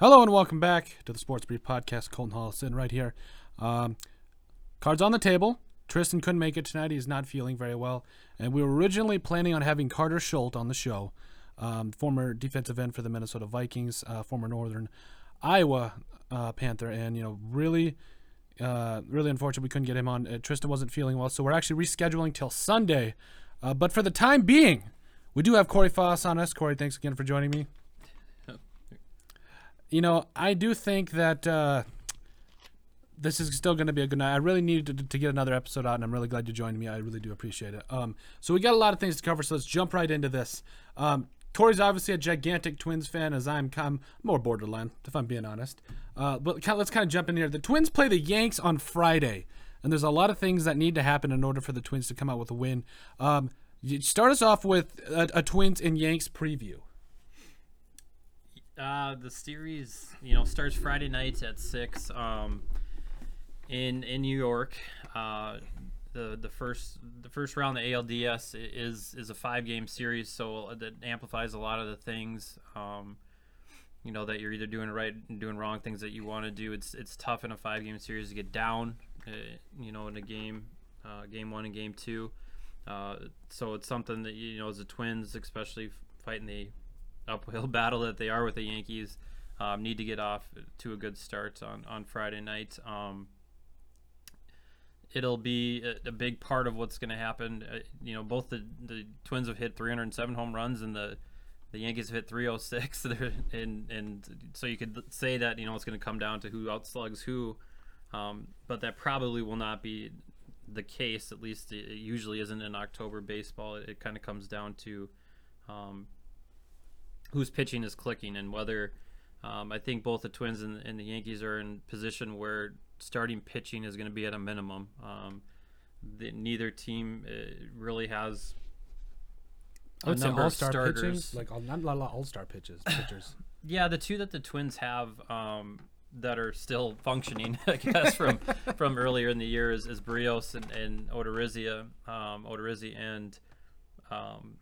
Hello and welcome back to the Sports Brief Podcast. Colton Hall right here. Um, cards on the table. Tristan couldn't make it tonight. He's not feeling very well. And we were originally planning on having Carter Schultz on the show, um, former defensive end for the Minnesota Vikings, uh, former Northern Iowa uh, Panther. And, you know, really, uh, really unfortunate we couldn't get him on. Uh, Tristan wasn't feeling well. So we're actually rescheduling till Sunday. Uh, but for the time being, we do have Corey Foss on us. Corey, thanks again for joining me you know, I do think that uh, this is still going to be a good night. I really needed to, to, get another episode out, and I'm really glad you joined me. I really do appreciate it. Um, so we got a lot of things to cover, so let's jump right into this. Um, Corey's obviously a gigantic Twins fan, as I'm, I'm more borderline, if I'm being honest. Uh, but let's kind of jump in here. The Twins play the Yanks on Friday, and there's a lot of things that need to happen in order for the Twins to come out with a win. Um, start us off with a, a Twins and Yanks preview. Uh, the series, you know, starts Friday nights at six. Um, in in New York. Uh, the the first the first round the ALDS is is a five game series, so that amplifies a lot of the things. Um, you know that you're either doing right and doing wrong things that you want to do. It's it's tough in a five game series to get down. Uh, you know, in a game, uh, game one and game two. Uh, so it's something that you know as the Twins, especially fighting the uphill battle that they are with the Yankees. Um, need to get off to a good start on, on Friday night. Um, it'll be a, a, big part of what's going to happen. Uh, you know, both the, the Twins have hit 307 home runs and the the Yankees have hit 306, and and so you could say that you know it's going to come down to who outslugs who, um, but that probably will not be the case. At least it usually isn't in October baseball. It, it kind of comes down to whose pitching is clicking and whether um, I think both the Twins and, and, the Yankees are in position where starting pitching is going to be at a minimum. Um, the, neither team uh, really has. Would say all-star pitching, like not a lot of all-star pitches. Pitchers. yeah, the two that the Twins have um, that are still functioning, I guess, from from earlier in the year is, is Berrios and, and Odorizzi, um, Odorizzi and um,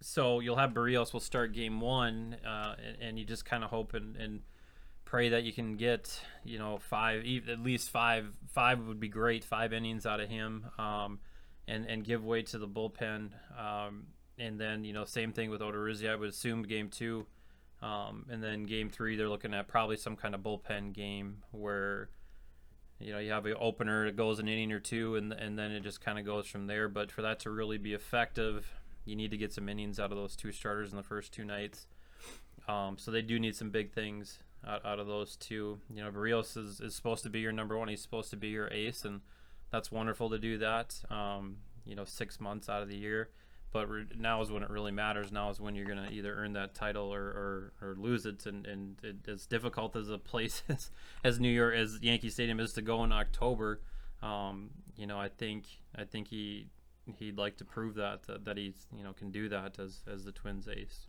so you'll have Berrios will start game one, uh, and, and, you just kind of hope and, and, pray that you can get you know five, at least five. Five would be great. Five innings out of him, um, and and give way to the bullpen. Um, and then you know same thing with Odorizzi. I would assume game two, um, and then game three they're looking at probably some kind of bullpen game where you know you have an opener that goes an inning or two and and then it just kind of goes from there but for that to really be effective you need to get some innings out of those two starters in the first two nights. Um, so they do need some big things out, out of those two. You know, Berrios is, is supposed to be your number one. He's supposed to be your ace, and that's wonderful to do that. Um, you know, six months out of the year. But re- now is when it really matters. Now is when you're going to either earn that title or, or, or lose it. And, and it, as difficult as a place as, as New York, as Yankee Stadium is to go in October, um, you know, I think I think he he'd like to prove that that, that he's you know can do that as as the Twins ace.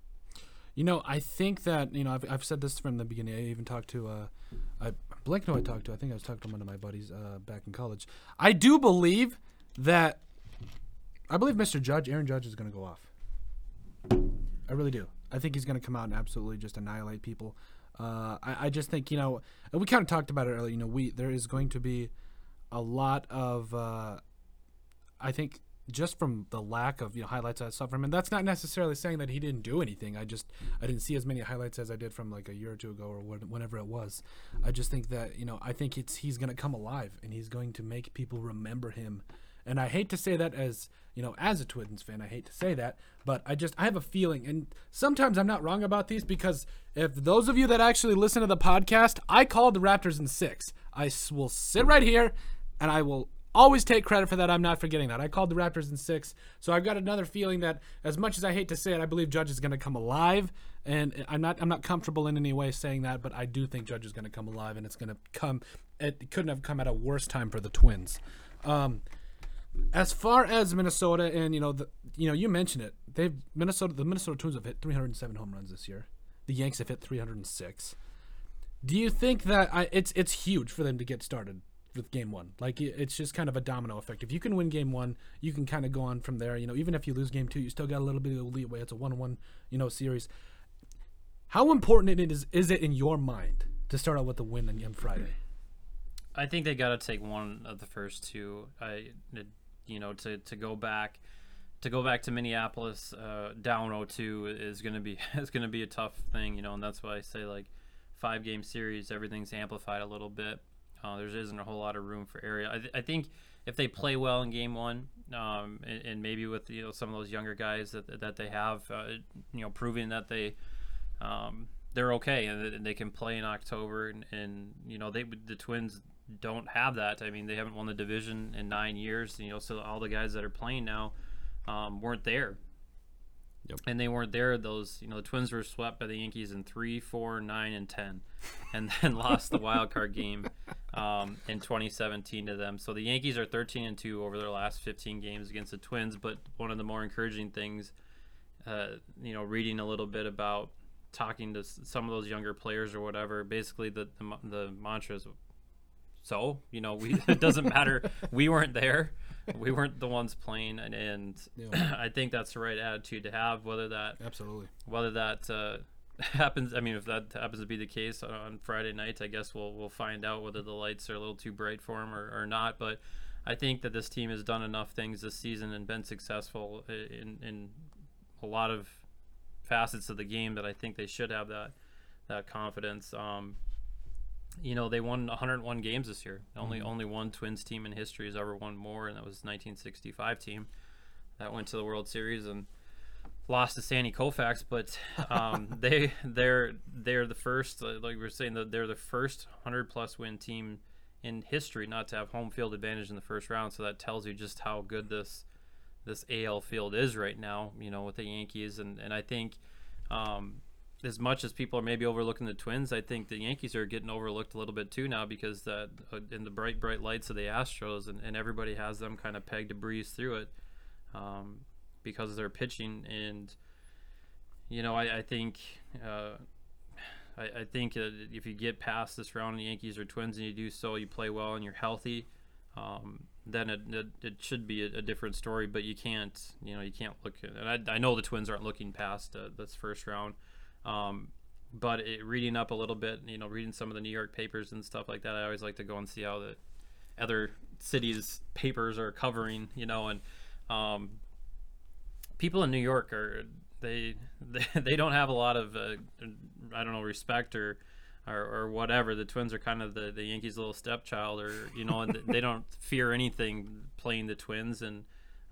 You know, I think that you know I've, I've said this from the beginning. I even talked to uh, I blank who I talked to. I think I was talking to one of my buddies uh, back in college. I do believe that I believe Mr. Judge, Aaron Judge, is going to go off. I really do. I think he's going to come out and absolutely just annihilate people. Uh, I, I just think you know we kind of talked about it earlier. You know, we there is going to be a lot of uh, I think just from the lack of you know highlights I saw from him. And that's not necessarily saying that he didn't do anything. I just I didn't see as many highlights as I did from like a year or two ago or whenever it was. I just think that you know I think it's he's gonna come alive and he's going to make people remember him. And I hate to say that as you know as a Twins fan, I hate to say that, but I just I have a feeling, and sometimes I'm not wrong about these because if those of you that actually listen to the podcast, I called the Raptors in six. I will sit right here and I will always take credit for that. I'm not forgetting that. I called the Raptors in six, so I've got another feeling that, as much as I hate to say it, I believe Judge is going to come alive, and I'm not I'm not comfortable in any way saying that, but I do think Judge is going to come alive, and it's going to come. It couldn't have come at a worse time for the Twins. Um, as far as Minnesota and you know the you know you mentioned it, they've Minnesota the Minnesota Twins have hit 307 home runs this year. The Yanks have hit 306. Do you think that I, it's it's huge for them to get started? With game one. Like it's just kind of a domino effect. If you can win game one, you can kind of go on from there. You know, even if you lose game two, you still got a little bit of leeway. It's a one-one, you know, series. How important it is is it in your mind to start out with a win on Friday? I think they got to take one of the first two. I, you know, to, to go back, to go back to Minneapolis uh, down 0-2 is gonna be is gonna be a tough thing, you know, and that's why I say like five game series, everything's amplified a little bit. Uh, there isn't a whole lot of room for area. I, th- I think if they play well in game one, um, and, and, maybe with you know some of those younger guys that that they have, uh, you know, proving that they um, they're okay and they can play in October, and, and you know they the Twins don't have that. I mean, they haven't won the division in nine years. You know, so all the guys that are playing now um, weren't there. Yep. And they weren't there. Those, you know, the Twins were swept by the Yankees in three, four, nine, and ten, and then lost the wild card game um, in 2017 to them. So the Yankees are 13 and two over their last 15 games against the Twins. But one of the more encouraging things, uh, you know, reading a little bit about talking to some of those younger players or whatever, basically the the, the so you know we it doesn't matter. We weren't there. We weren't the ones playing and, and yeah. i think that's the right attitude to have whether that absolutely. whether that uh, happens i mean if that happens to be the case on friday night i guess we'll we'll find out whether the lights are a little too bright for him or, or not. But i think that this team has done enough things this season and been successful in in a lot of facets of the game that i think they should have that that confidence. Um, you know, they won 101 games this year. Only mm-hmm. only one Twins team in history has ever won more, and that was 1965 team that went to the World Series and lost to Sandy Koufax. But um, they they're they're the first, like we are saying, that they're the first 100 plus win team in history not to have home field advantage in the first round. So that tells you just how good this this AL field is right now. You know, with the Yankees, and and I think. Um, as much as people are maybe overlooking the Twins, I think the Yankees are getting overlooked a little bit too now because that uh, in the bright bright lights of the Astros and, and everybody has them kind of pegged to breeze through it um, because they're pitching. And you know I, I think uh, I, think if you get past this round the Yankees or Twins and you do so you play well and you're healthy um, then it, it, it, should be a, a, different story but you can't you know you can't look and I, I know the Twins aren't looking past uh, this first round um, but it, reading up a little bit, you know, reading some of the New York papers and stuff like that, I always like to go and see how the other cities' papers are covering, you know, and um, people in New York are they they, they don't have a lot of uh, I don't know respect or, or, or whatever. The Twins are kind of the the Yankees' little stepchild, or you know, and they don't fear anything playing the Twins, and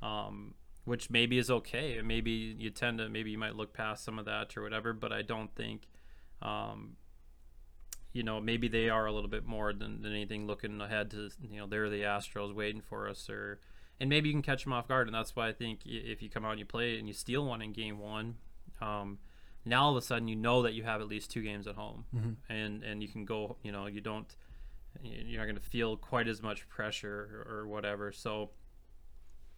um, which maybe is okay. Maybe you tend to maybe you might look past some of that or whatever, but I don't think, um, you know, maybe they are a little bit more than, than anything looking ahead to you know they're the Astros waiting for us or. And maybe you can catch them off guard, and that's why I think if you come out and you play and you steal one in game one, um, now all of a sudden you know that you have at least two games at home, mm-hmm. and and you can go. You know, you don't. You're not going to feel quite as much pressure or, or whatever. So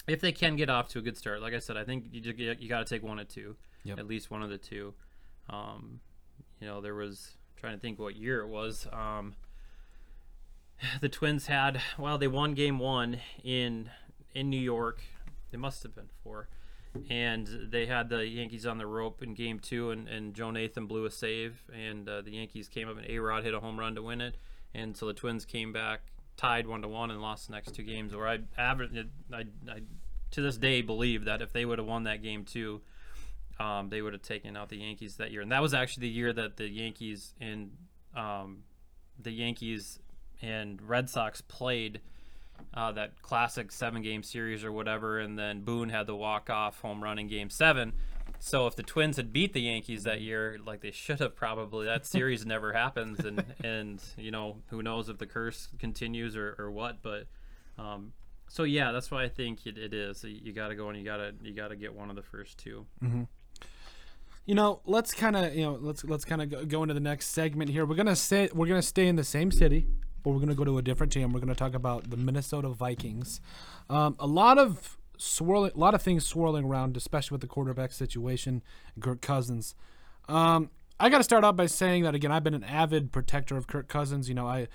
if they can get off to a good start, like I said, I think you you got to take one of two, yep. at least one of the two. Um, you know, there was I'm trying to think what year it was. Um, the Twins had well, they won Game One in in New York. They must have been four, and they had the Yankees on the rope in Game Two, and, and Joe Nathan blew a save, and uh, the Yankees came up and A Rod hit a home run to win it, and so the Twins came back tied one to one and lost the next two games. Where I average, I, I to this day believe that if they would have won that game too, um, they would have taken out the Yankees that year. And that was actually the year that the Yankees and um, the Yankees and Red Sox played uh, that classic seven game series or whatever, and then Boone had the walk off home run in Game Seven. So if the Twins had beat the Yankees that year, like they should have probably, that series never happens, and and you know who knows if the curse continues or, or what. But um, so yeah, that's why I think it, it is. You got to go and you got to you got to get one of the first 2 mm-hmm. You know, let's kind of you know let's let's kind of go, go into the next segment here. We're gonna stay we're gonna stay in the same city, but we're gonna go to a different team. We're gonna talk about the Minnesota Vikings. Um, a lot of swirling, a lot of things swirling around, especially with the quarterback situation, Kirk Cousins. Um, I got to start out by saying that again. I've been an avid protector of Kirk Cousins. You know, I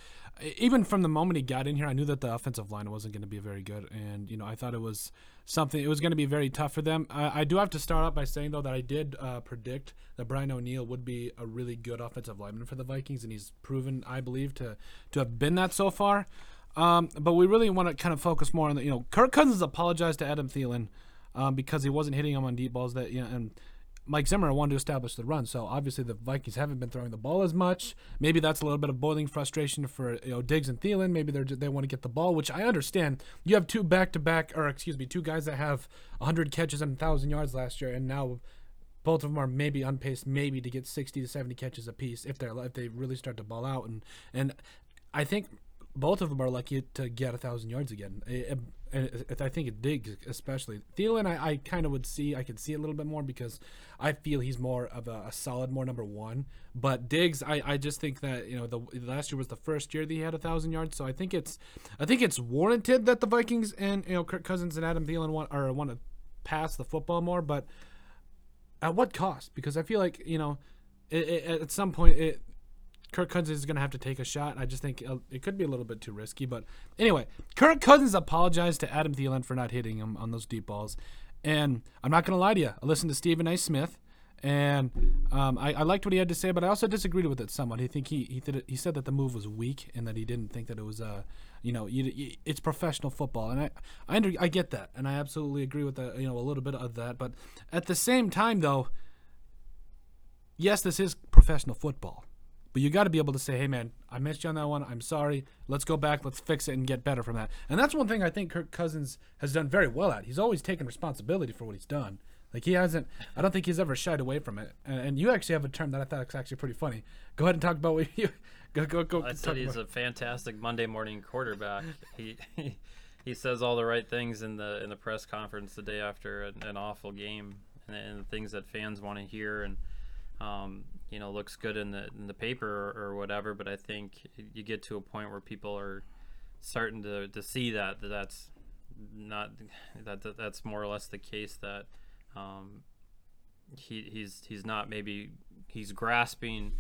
even from the moment he got in here, I knew that the offensive line wasn't going to be very good, and you know, I thought it was something. It was going to be very tough for them. I, I do have to start out by saying though that I did uh, predict that Brian O'Neill would be a really good offensive lineman for the Vikings, and he's proven, I believe, to to have been that so far. Um, but we really want to kind of focus more on the, you know, Kirk Cousins apologized to Adam Thielen um, because he wasn't hitting him on deep balls that you know and Mike Zimmer wanted to establish the run, so obviously the Vikings haven't been throwing the ball as much. Maybe that's a little bit of boiling frustration for you know Diggs and Thielen. Maybe they they want to get the ball, which I understand. You have two back to back, or excuse me, two guys that have 100 catches and 1,000 yards last year, and now both of them are maybe on pace, maybe to get 60 to 70 catches apiece if they're if they really start to ball out. And and I think both of them are lucky to get a thousand yards again. It, it, I think it Diggs especially Thielen. I, I kind of would see I could see a little bit more because I feel he's more of a, a, solid, more number one. But Diggs, I, I just think that you know the last year was the first year that he had a thousand yards, so I think it's I think it's warranted that the Vikings and you know Kirk Cousins and Adam Thielen want or want to pass the football more, but at what cost? Because I feel like you know it, it, at some point it Kirk Cousins is going to have to take a shot. I just think it could be a little bit too risky. But anyway, Kirk Cousins apologized to Adam Thielen for not hitting him on those deep balls. And I'm not going to lie to you. I listened to Stephen A. Smith, and um, I, I, liked what he had to say, but I also disagreed with it somewhat. I think he he, he said that the move was weak and that he didn't think that it was uh you know you, you, it's professional football, and I I, under, I get that, and I absolutely agree with that you know a little bit of that. But at the same time, though, yes, this is professional football. But you got to be able to say, hey, man, I missed you on that one. I'm sorry. Let's go back. Let's fix it and get better from that. And that's one thing I think Kirk Cousins has done very well at. He's always taken responsibility for what he's done. Like he hasn't. I don't think he's ever shied away from it. And, and you actually have a term that I thought was actually pretty funny. Go ahead and talk about what you. Go go go. I said he's about. a fantastic Monday morning quarterback. he, he he says all the right things in the in the press conference the day after an, an awful game, and, and, the things that fans want to hear. And um, you know looks good in the in the paper or, or, whatever. But I think you get to a point where people are starting to, to see that, that that's not that, that that's more or less the case that um, he he's he's not maybe he's grasping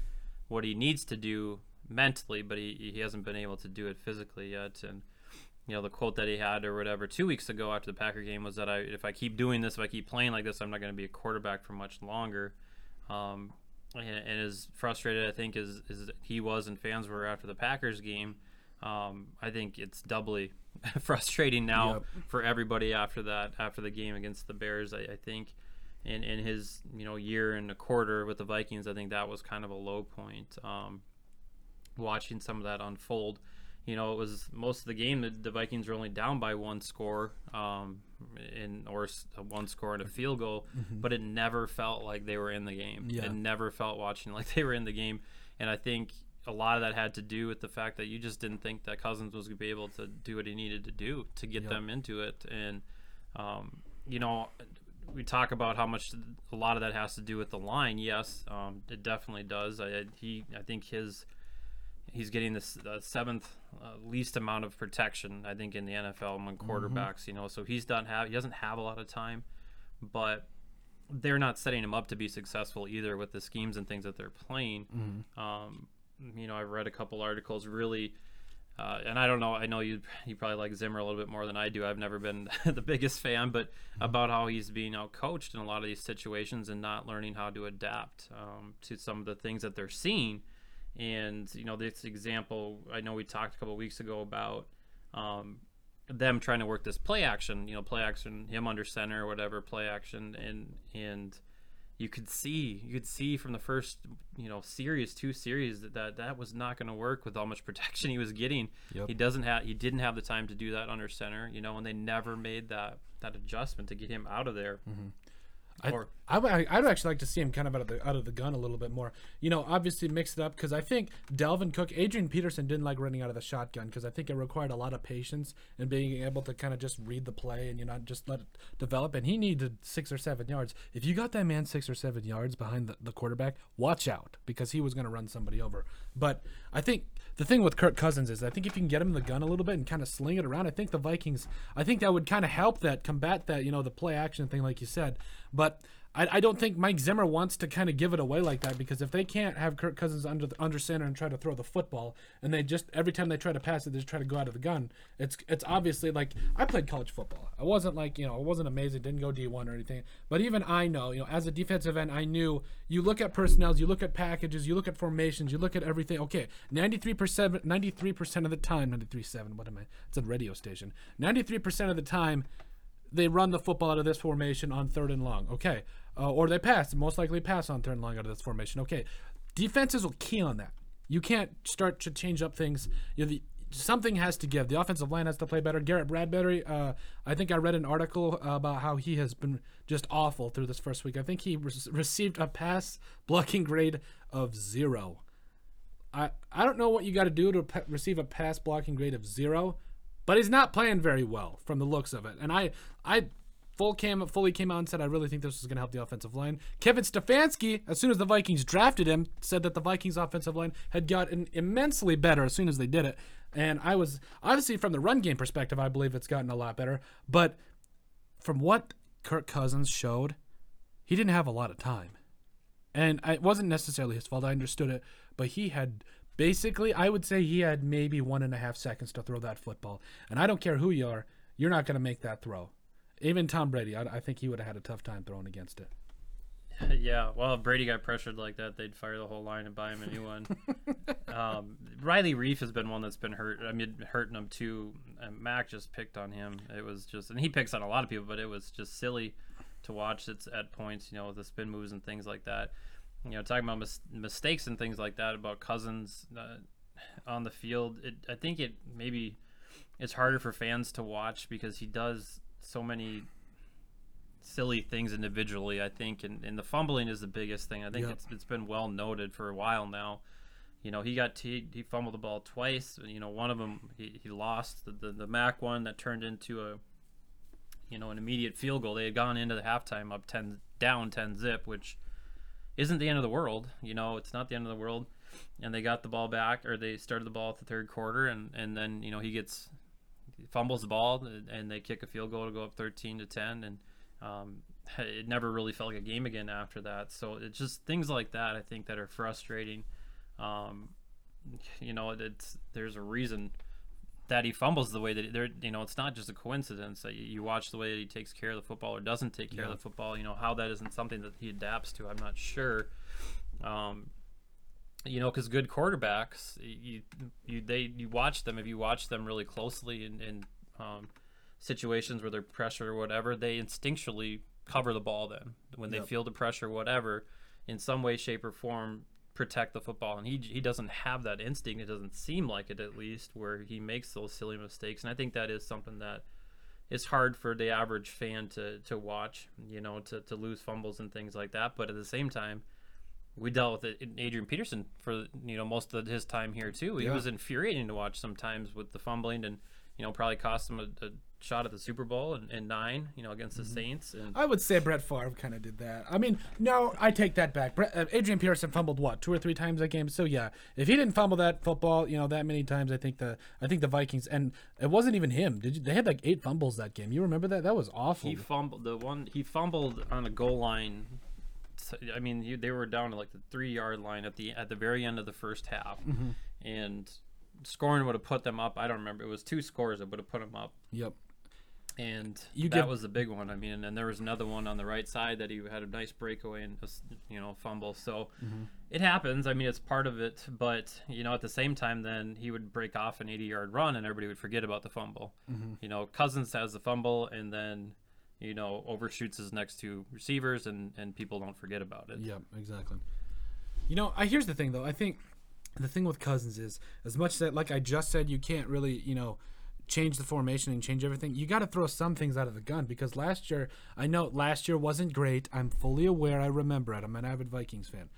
what he needs to do mentally, but he he hasn't been able to do it physically yet. And you know the quote that he had or whatever two weeks ago after the Packer game was that I if I keep doing this, if I keep playing like this, I'm not going to be a quarterback for much longer. Um, and as frustrated I think as, as he was and fans were after the Packers game, um, I think it's doubly frustrating now yep. for everybody after that after the game against the Bears. I, I, think in in his you know year and a quarter with the Vikings, I think that was kind of a low point. Um, watching some of that unfold, you know, it was most of the game that the Vikings were only down by one score. Um, in or one score and a field goal, mm-hmm. but it never felt like they were in the game. Yeah. It never felt watching like they were in the game, and I think a lot of that had to do with the fact that you just didn't think that Cousins was going to be able to do what he needed to do to get yep. them into it, and um, you know. We talk about how much a lot of that has to do with the line. Yes, um, it definitely does. I, he, I think his he's getting the seventh uh, least amount of protection, I think, in the NFL among mm-hmm. quarterbacks. Mm-hmm. You know, so he's done have he doesn't have a lot of time, but they're not setting him up to be successful either with the schemes and things that they're playing. Mm-hmm. Um, you know, I've read a couple articles really. Uh, and I don't know. I know you you probably like Zimmer a little bit more than I do. I've never been the biggest fan, but about how he's being out coached in a lot of these situations and not learning how to adapt um, to some of the things that they're seeing and you know, this example, I know we talked a couple weeks ago about um, them trying to work this play action. You know, play action, him under center or whatever, play action, and and you could see you could see from the first you know series two series that that, that was not going to work with how much protection he was getting yep. he doesn't have he didn't have the time to do that under center you know and they never made that that adjustment to get him out of there mm-hmm. I, or, I, I, would actually like to see him kind of out of the out of the gun a little bit more. You know, obviously mix it up because I think Dalvin Cook, Adrian Peterson didn't like running out of the shotgun because I think it required a lot of patience and being able to kind of just read the play and you know just let it develop. And he needed six or seven yards. If you got that man six or seven yards behind the, the quarterback, watch out because he was going to run somebody over. But I think the thing with Kirk Cousins is I think if you can get him the gun a little bit and kind of sling it around, I think the Vikings, I think that would kind of help that combat that you know the play action thing like you said. But I, I don't think Mike Zimmer wants to kind of give it away like that because if they can't have Kirk Cousins under the, under center and try to throw the football, and they just every time they try to pass it, they just try to go out of the gun. It's it's obviously like I played college football. I wasn't like you know it wasn't amazing, didn't go D one or anything. But even I know you know as a defensive end, I knew you look at personnel you look at packages, you look at formations, you look at everything. Okay, ninety three percent ninety three percent of the time, ninety three seven. What am I? It's a radio station. Ninety three percent of the time they run the football out of this formation on third and long. Okay. Uh, or they pass, most likely pass on third and long out of this formation. Okay. Defenses will key on that. You can't start to change up things. You the, something has to give. The offensive line has to play better. Garrett Bradbury, uh, I think I read an article about how he has been just awful through this first week. I think he re- received a pass blocking grade of zero. I, I don't know what you got to do to pe- receive a pass blocking grade of zero, but he's not playing very well from the looks of it. And I I full came fully came out and said I really think this is going to help the offensive line. Kevin Stefanski, as soon as the Vikings drafted him, said that the Vikings offensive line had gotten immensely better as soon as they did it. And I was obviously from the run game perspective, I believe it's gotten a lot better. But from what Kirk Cousins showed, he didn't have a lot of time. And it wasn't necessarily his fault. I understood it, but he had basically, I would say he had maybe one and a half seconds to throw that football. And I don't care who you are, you're not going to make that throw. Even Tom Brady, I, I think he would have had a tough time throwing against it. Yeah, well, if Brady got pressured like that, they'd fire the whole line and buy him a new one. um, Riley Reiff has been one that's been hurt. I mean, hurting him too. And Mack just picked on him. It was just, and he picks on a lot of people, but it was just silly to watch. It's at points, you know, the spin moves and things like that. You know, talking about mis- mistakes and things like that about Cousins uh, on the field. It, I think it maybe it's harder for fans to watch because he does so many silly things individually. I think, and, and the fumbling is the biggest thing. I think Yep. it's it's been well noted for a while now. You know, he got t- he fumbled the ball twice. You know, one of them he, he lost the, the the Mack one that turned into a you know an immediate field goal. They had gone into the halftime up ten down ten zip, which isn't the end of the world. You know, it's not the end of the world. And they got the ball back, or they started the ball at the third quarter, and and then you know he gets fumbles the ball, and they kick a field goal to go up thirteen to ten, and um, it never really felt like a game again after that. So it's just things like that I think that are frustrating. Um, you know, it's there's a reason that he fumbles the way that there. You know, it's not just a coincidence that you, you watch the way that he takes care of the football or doesn't take care Yeah. of the football. You know, how that isn't something that he adapts to. I'm not sure. Um, you know, because good quarterbacks, you you they you watch them if you watch them really closely in, in um, situations where they're pressure or whatever, they instinctually cover the ball. Then when they Yep. feel the pressure, whatever, in some way, shape, or form, protect the football. And he he doesn't have that instinct. It doesn't seem like it at least, where he makes those silly mistakes. And I think that is something that is hard for the average fan to to watch. You know, to to lose fumbles and things like that. But at the same time we dealt with it in Adrian Peterson for you know most of his time here too. It Yeah. was infuriating to watch sometimes with the fumbling and you know probably cost him a, a shot at the Super Bowl and, and nine you know against the Saints and I would say Brett Favre kind of did that. I mean, no, I take that back. Brett, uh, Adrian Peterson fumbled what two or three times that game. So yeah, if he didn't fumble that football, you know, that many times, I think the I think the Vikings and it wasn't even him. Did you, they had like eight fumbles that game? You remember that? That was awful. he fumbled the one he fumbled on a goal line. I mean, you, they were down to like the three yard line at the at the very end of the first half, Mm-hmm. and scoring would have put them up. I don't remember. It was two scores that would have put them up. yep. and You that give- was the big one. I mean, and then there was another one on the right side that he had a nice breakaway and a s- you know fumble. So Mm-hmm. it happens. I mean, it's part of it. But you know, at the same time, then he would break off an 80-yard run, and everybody would forget about the fumble. Mm-hmm. You know, Cousins has the fumble, and then you know overshoots his next two receivers, and and people don't forget about it. Yep, exactly. You know, I here's the thing though. I think the thing with Cousins is as much that like I just said, you can't really, you know, change the formation and change everything. You got to throw some things out of the gun because last year, I know last year wasn't great. I'm fully aware. I remember it. I'm an avid Vikings fan.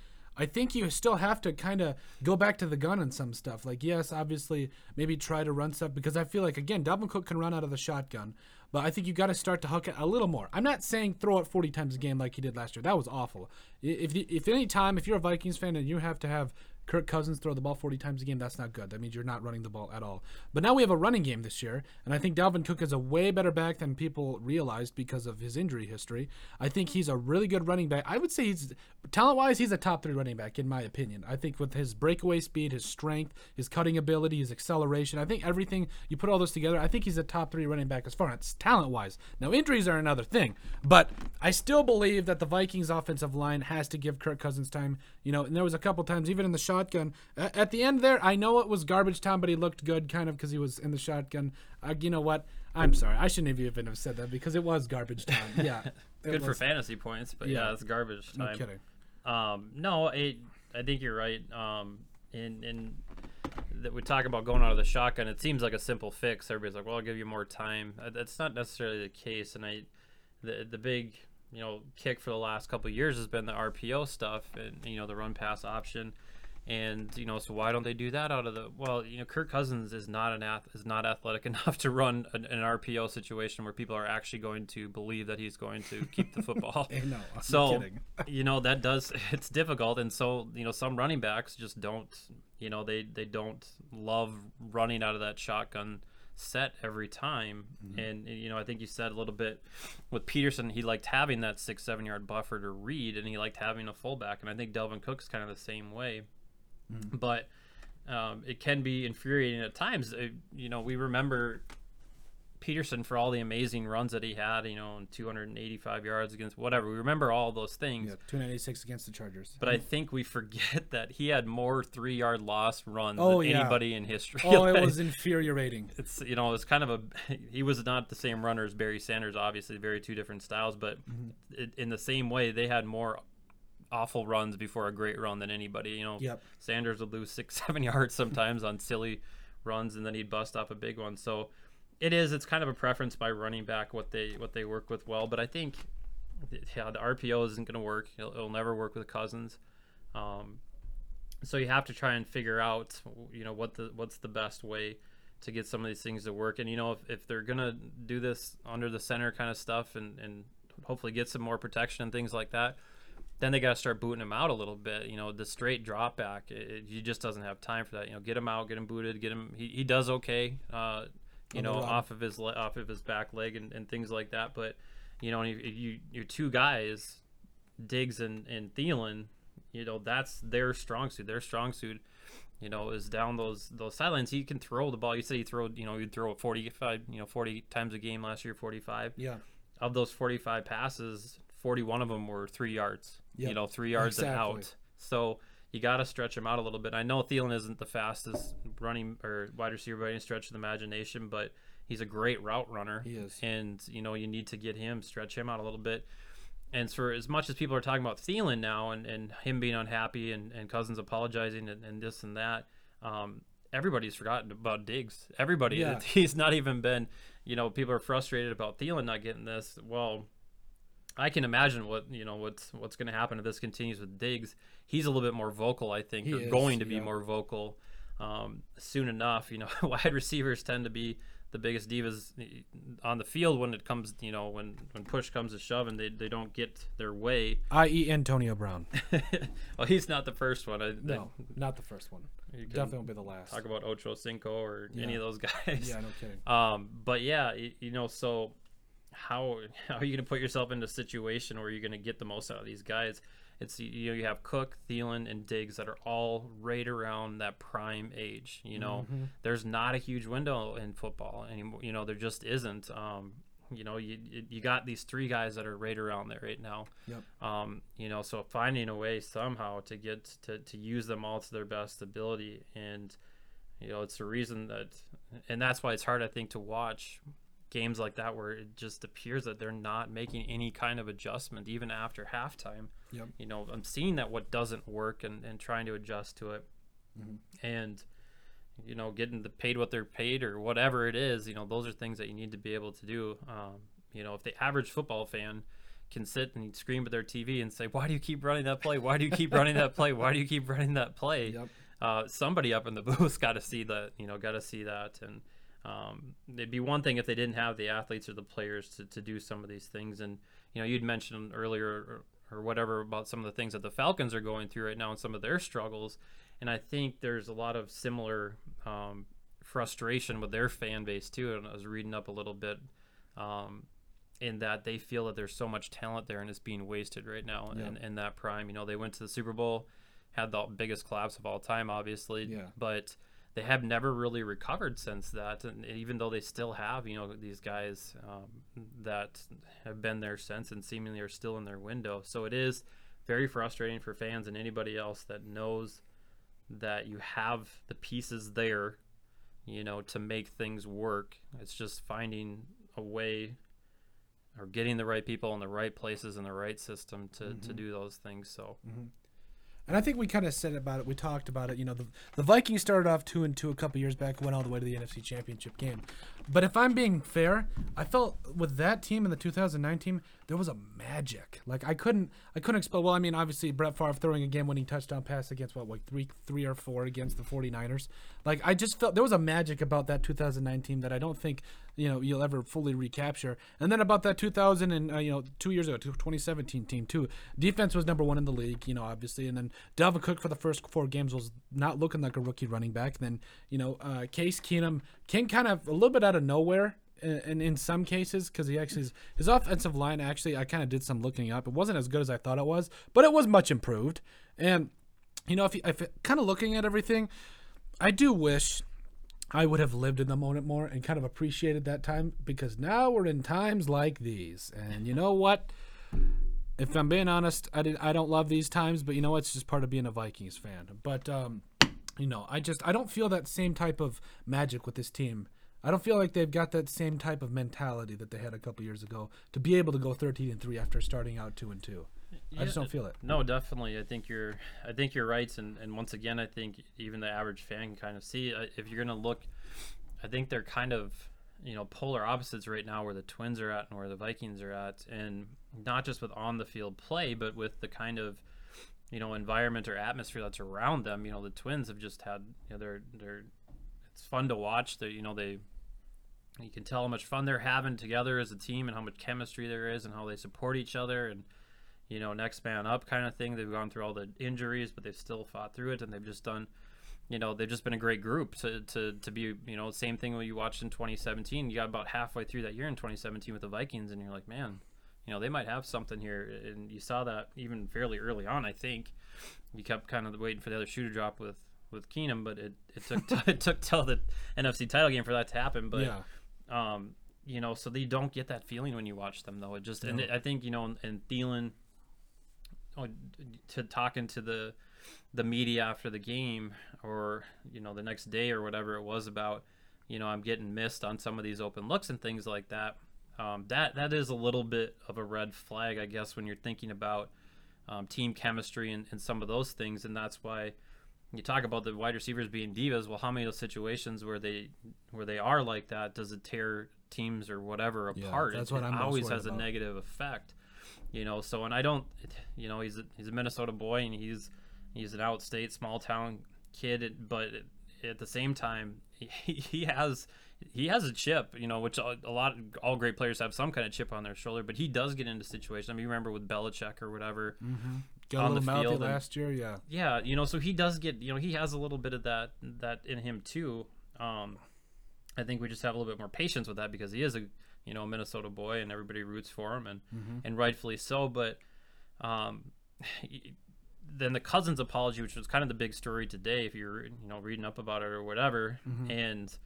I think you still have to kind of go back to the gun on some stuff. Like, yes, obviously, maybe try to run stuff because I feel like again, Dalvin Cook can run out of the shotgun, but I think you got to start to hook it a little more. I'm not saying throw it 40 times a game like he did last year. That was awful. If if any time if you're a Vikings fan and you have to have Kirk Cousins throw the ball 40 times a game. That's not good. That means you're not running the ball at all. But now we have a running game this year, and I think Dalvin Cook is a way better back than people realized because of his injury history. I think he's a really good running back. I would say he's talent wise, he's a top three running back in my opinion. I think with his breakaway speed, his strength, his cutting ability, his acceleration, I think everything you put all those together, I think he's a top three running back as far as talent wise. Now injuries are another thing, but I still believe that the Vikings offensive line has to give Kirk Cousins time. You know, and there was a couple times even in the shotgun at the end there. I know it was garbage time, but he looked good kind of because he was in the shotgun. Uh, you know what? I'm sorry, I shouldn't have even have said that because it was garbage time. Yeah, Good for fantasy points, but yeah, Yeah. it's garbage No time. kidding. Um, no, it, I think you're right. Um, in in that we talk about going out of the shotgun, it seems like a simple fix. Everybody's like, "Well, I'll give you more time." Uh, That's not necessarily the case. And I, the the big you know kick for the last couple of years has been the RPO stuff and you know the run pass option. And you know, so why don't they do that out of the? Well, you know, Kirk Cousins is not an ath- is not athletic enough to run an, an RPO situation where people are actually going to believe that he's going to keep the football. No, I'm So, kidding. you know that does it's difficult, and so you know some running backs just don't, you know they they don't love running out of that shotgun set every time. Mm-hmm. And you know I think you said a little bit with Peterson, he liked having that six seven yard buffer to read, and he liked having a fullback, and I think Dalvin Cook's kind of the same way, but. Um, it can be infuriating at times. Uh, you know, we remember Peterson for all the amazing runs that he had, you know, and 285 yards against whatever. We remember all those things. Yeah, 296 against the Chargers. But I think we forget that he had more three yard loss runs Oh, than yeah. anybody in history. oh, it was infuriating. It's you know it's kind of a he was not the same runner as Barry Sanders. Obviously, very two different styles, but Mm-hmm. it, in the same way, they had more awful runs before a great run than anybody. You know, Yep. Sanders would lose six, seven yards sometimes on silly runs, and then he'd bust off a big one. So it is. It's kind of a preference by running back what they what they work with well. But I think yeah, the RPO isn't going to work. It'll, it'll never work with Cousins. Um, so you have to try and figure out you know what the what's the best way to get some of these things to work. And you know if, if they're gonna do this under the center kind of stuff and and hopefully get some more protection and things like that then they got to start booting him out a little bit. You know, the straight drop back, it, it- he just doesn't have time for that. You know, get him out, get him booted, get him. He, he does okay. Uh, you know, off of his le- off of his back leg and, and things like that. But you know, if you your two guys, Diggs and and Thielen, you know, that's their strong suit. Their strong suit. You know, is down those those sidelines. He can throw the ball. You said he throw. You know, he'd throw it forty five. You know, forty times a game last year. Forty five Yeah. of those 45 passes, 41 of them were three yards. Yep, You know, three yards and out. So you got to stretch him out a little bit. I know Thielen isn't the fastest running or wide receiver by any stretch of the imagination, but he's a great route runner. He is. And, you know, you need to get him, stretch him out a little bit. And for as much as people are talking about Thielen now and, and him being unhappy and, and Cousins apologizing and, and this and that, um, everybody's forgotten about Diggs. Everybody. Yeah. He's not even been, you know, people are frustrated about Thielen not getting this. Well, I can imagine what you know what's what's going to happen if this continues with Diggs. He's a little bit more vocal, I think, He or is, going to be yeah. more vocal um, soon enough. You know, wide receivers tend to be the biggest divas on the field when it comes, you know, when when push comes to shove and they, they don't get their way. I.e. Antonio Brown. well, he's not the first one. I, No, not the first one. you Definitely won't be the last. talk about Ocho Cinco or any of those guys. Yeah, no kidding. Um, but yeah, y- you know, so how how are you going to put yourself in a situation where you're going to get the most out of these guys? It's you know you have Cook, Thielen, and Diggs that are all right around that prime age. You know, Mm-hmm. there's not a huge window in football anymore. You know, there just isn't. Um, you know, you you- you got these three guys that are right around there right now. Yep. Um, you know, so finding a way somehow to get to, to use them all to their best ability and you know, it's the reason that and that's why it's hard I think to watch games like that where it just appears that they're not making any kind of adjustment even after halftime. Yep. You know, I'm seeing that what doesn't work and, and trying to adjust to it. And you know, getting the paid what they're paid or whatever it is, you know, those are things that you need to be able to do. Um, you know, if the average football fan can sit and scream at their TV and say, "Why do you keep running that play? Why do you keep running that play? Why do you keep running that play?" Yep. uh, somebody up in the booth got to see that, you know, got to see that. And um, it'd be one thing if they didn't have the athletes or the players to, to do some of these things. And, you know, you'd mentioned earlier or, or whatever about some of the things that the Falcons are going through right now and some of their struggles. and I think there's a lot of similar um, frustration with their fan base too. And I was reading up a little bit um, in that they feel that there's so much talent there and it's being wasted right now Yeah. in, in that prime. You know, they went to the Super Bowl, had the biggest collapse of all time, obviously, Yeah. but they have never really recovered since that. And even though they still have, you know, these guys um, that have been there since and seemingly are still in their window. So it is very frustrating for fans and anybody else that knows that you have the pieces there, you know, to make things work. It's just finding a way or getting the right people in the right places in the right system to, to do those things. So And I think we kind of said about it. We talked about it. You know, the, the Vikings started off two and two a couple years back, went all the way to the NFC Championship game. But if I'm being fair, I felt with that team in the 2019, there was a magic. Like I couldn't, I couldn't explain. Well, I mean, obviously Brett Favre throwing a game-winning touchdown pass against what, like three, three or four against the 49ers. Like I just felt there was a magic about that 2019 that I don't think you know you'll ever fully recapture. And then about that 2000 and uh, you know two years ago, 2017 team too. Defense was number one in the league, you know, obviously. And then Dalvin Cook for the first four games was not looking like a rookie running back. Then you know uh, Case Keenum came kind of a little bit out of nowhere. And in, in some cases, because he actually his offensive line actually, I kind of did some looking up. It wasn't as good as I thought it was, but it was much improved. And you know, if, you- if kind of looking at everything, I do wish I would have lived in the moment more and kind of appreciated that time because now we're in times like these. And you know what? If I'm being honest, I did, I don't love these times, but you know what? It's just part of being a Vikings fan. But um, you know, I just I don't feel that same type of magic with this team. I don't feel like they've got that same type of mentality that they had a couple years ago to be able to go 13 and 3 after starting out 2 and 2. I just don't feel it. No, definitely. I think you're. I think you're right, and and once again, I think even the average fan can kind of see uh, if you're gonna look. I think they're kind of you know polar opposites right now, where the Twins are at and where the Vikings are at, and not just with on the field play, but with the kind of you know environment or atmosphere that's around them. You know, the Twins have just had. You know, they're they're. It's fun to watch. They you know they. You can tell how much fun they're having together as a team and how much chemistry there is and how they support each other and you know, next man up kind of thing. They've gone through all the injuries, but they've still fought through it, and they've just done, you know, they've just been a great group to to, to be, you know, same thing when you watched in 2017. You got about halfway through that year in 2017 with the Vikings, and you're like, man, you know, they might have something here, and you saw that even fairly early on. I think you kept kind of waiting for the other shoe to drop with with Keenum, but it, it took it took till the NFC title game for that to happen. But yeah. um, you know, so they don't get that feeling when you watch them, though. It just, and it, I think you know, and, and Thielen, to talking to the the media after the game, or you know, the next day or whatever it was about, you know, I'm getting missed on some of these open looks and things like that. Um, that that is a little bit of a red flag, I guess, when you're thinking about um, team chemistry and, and some of those things, and that's why you talk about the wide receivers being divas. Well, how many of those situations where they where they are like that does it tear teams or whatever Yeah, apart? that's what it I'm always has a negative effect, you know. So, and I don't, you know, he's a, he's a Minnesota boy and he's he's an outstate small town kid, but at the same time, he, he has he has a chip, you know, which a, a lot all great players have some kind of chip on their shoulder, but he does get into situations. I mean, you remember with Belichick or whatever. Got a on little the field and- last year, yeah. Yeah, you know, so he does get, you know, he has a little bit of that that in him too. Um, I think we just have a little bit more patience with that because he is a, you know, a Minnesota boy and everybody roots for him and and rightfully so. But um, then the Cousins apology, which was kind of the big story today, if you're you know reading up about it or whatever, and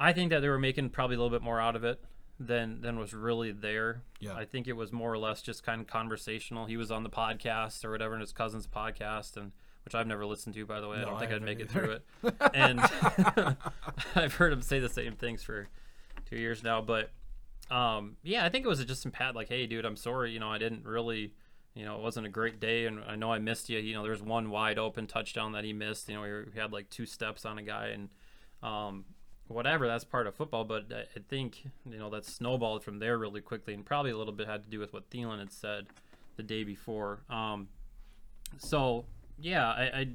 I think that they were making probably a little bit more out of it than than was really there. Yeah. I think it was more or less just kind of conversational. He was on the podcast or whatever in his cousin's podcast, and which I've never listened to, by the way. I don't think I'd haven't make it through it. And I've heard him say the same things for two years now, but um, yeah, I think it was just some pat like, hey, dude, I'm sorry. You know, I didn't really. You know, it wasn't a great day, and I know I missed you. You know, there's one wide open touchdown that he missed. You know, he had like two steps on a guy, and um, whatever. That's part of football, but I think you know that snowballed from there really quickly, and probably a little bit had to do with what Thielen had said the day before. Um, so yeah, I, I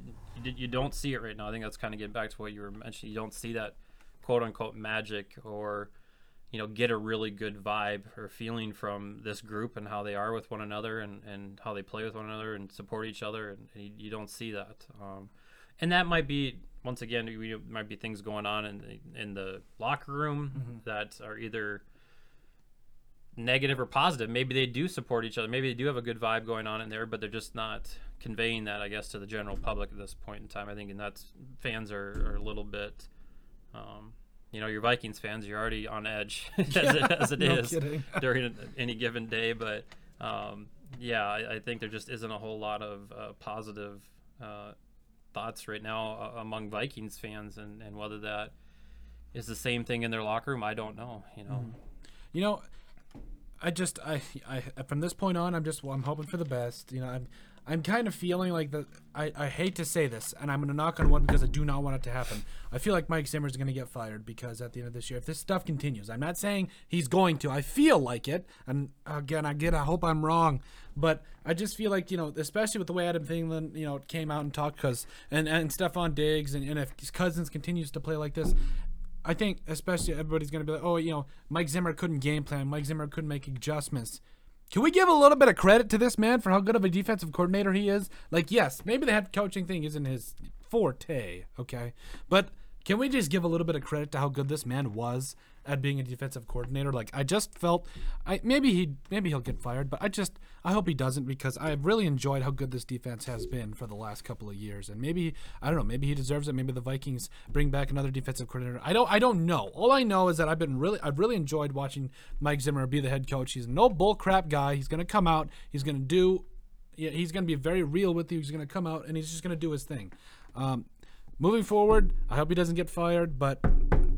you don't see it right now. I think that's kind of getting back to what you were mentioning. You don't see that quote unquote magic or you know get a really good vibe or feeling from this group and how they are with one another and, and how they play with one another and support each other and, and you, you don't see that um, and that might be once again, we might be things going on in the, in the locker room mm-hmm. that are either negative or positive. Maybe they do support each other. Maybe they do have a good vibe going on in there, but they're just not conveying that, I guess, to the general public at this point in time. I think, and that's fans are, are a little bit. Um, you know, your Vikings fans, you're already on edge as, it, as it no is during any given day. But um, yeah, I, I, think there just isn't a whole lot of uh, positive uh, thoughts right now uh, among Vikings fans, and, and whether that is the same thing in their locker room, I don't know. You know, mm. you know, I just I, I from this point on, I'm just well, I'm hoping for the best. You know, I'm I'm kind of feeling like that. I, I hate to say this, and I'm going to knock on wood because I do not want it to happen. I feel like Mike Zimmer is going to get fired because at the end of this year, if this stuff continues, I'm not saying he's going to. I feel like it, and again, I get. I hope I'm wrong, but I just feel like you know, especially with the way Adam Thielen, you know, came out and talked because and and Stefon Diggs, and, and if Cousins continues to play like this, I think especially everybody's going to be like, oh, you know, Mike Zimmer couldn't game plan. Mike Zimmer couldn't make adjustments. Can we give a little bit of credit to this man for how good of a defensive coordinator he is? Like, yes, maybe the head coaching thing isn't his forte, okay? But can we just give a little bit of credit to how good this man was at being a defensive coordinator? Like I just felt, I maybe he maybe he'll get fired, but I just I hope he doesn't because I've really enjoyed how good this defense has been for the last couple of years, and maybe I don't know, maybe he deserves it. Maybe the Vikings bring back another defensive coordinator. I don't I don't know. All I know is that I've been really I've really enjoyed watching Mike Zimmer be the head coach. He's no bull crap guy. He's gonna come out. He's gonna do. Yeah, he's to be very real with you. He's to come out and he's just to do his thing. Um, moving forward, I hope he doesn't get fired, but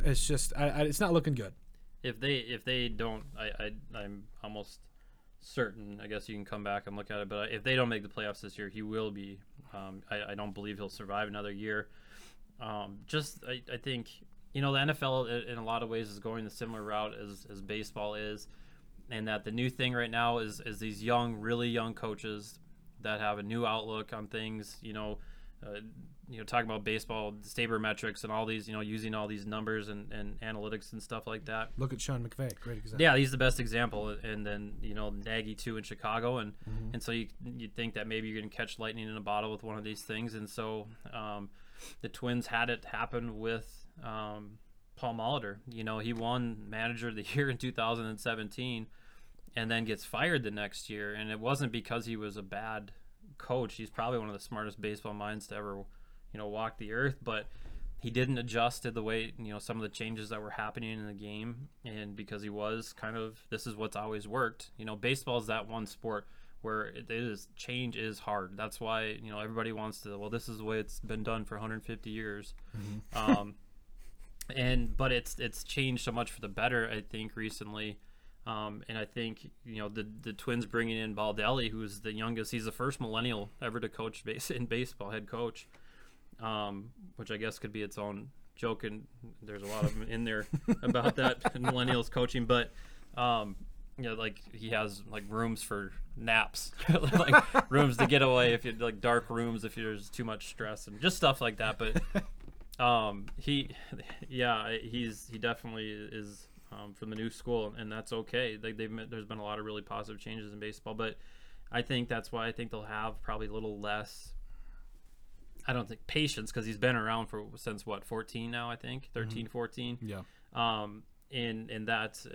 it's just I, I, it's not looking good. If they if they don't, I, I I'm almost certain. I guess you can come back and look at it, but if they don't make the playoffs this year, he will be. Um, I, I don't believe he'll survive another year. Um, just I, I think you know the NFL in a lot of ways is going the similar route as as baseball is, and that the new thing right now is is these young, really young coaches that have a new outlook on things. You know. Uh, you know talking about baseball sabermetrics and all these you know using all these numbers and, and analytics and stuff like that. Look at sean mcvay great example. Yeah he's the best example. And then you know nagy too in chicago. And mm-hmm. and so you you think that maybe you're going to catch lightning in a bottle with one of these things. And so um, the twins had it happen with um, paul molitor. You know he won manager of the year in 2017 and then gets fired the next year. And it wasn't because he was a bad coach he's probably one of the smartest baseball minds to ever you know, walk the earth, but he didn't adjust to the way you know some of the changes that were happening in the game, and because he was kind of this is what's always worked. You know, baseball is that one sport where it is change is hard. That's why you know everybody wants to. Well, this is the way it's been done for 150 years. Mm-hmm. um, and but it's it's changed so much for the better. I think recently. Um, and I think you know the the Twins bringing in Baldelli, who's the youngest. He's the first millennial ever to coach base in baseball, head coach um, which I guess could be its own joke, and there's a lot of them in there about that millennials coaching. But um, you know, like he has like rooms for naps, like rooms to get away if you like dark rooms if there's too much stress and just stuff like that. But um, he, yeah, he's he definitely is um, from the new school, and that's okay. Like they've there's been a lot of really positive changes in baseball, but I think that's why I think they'll have probably a little less I don't think patience because he's been around for since what 14 now I think mm-hmm. 13 mm-hmm. 14 yeah um and and that's uh,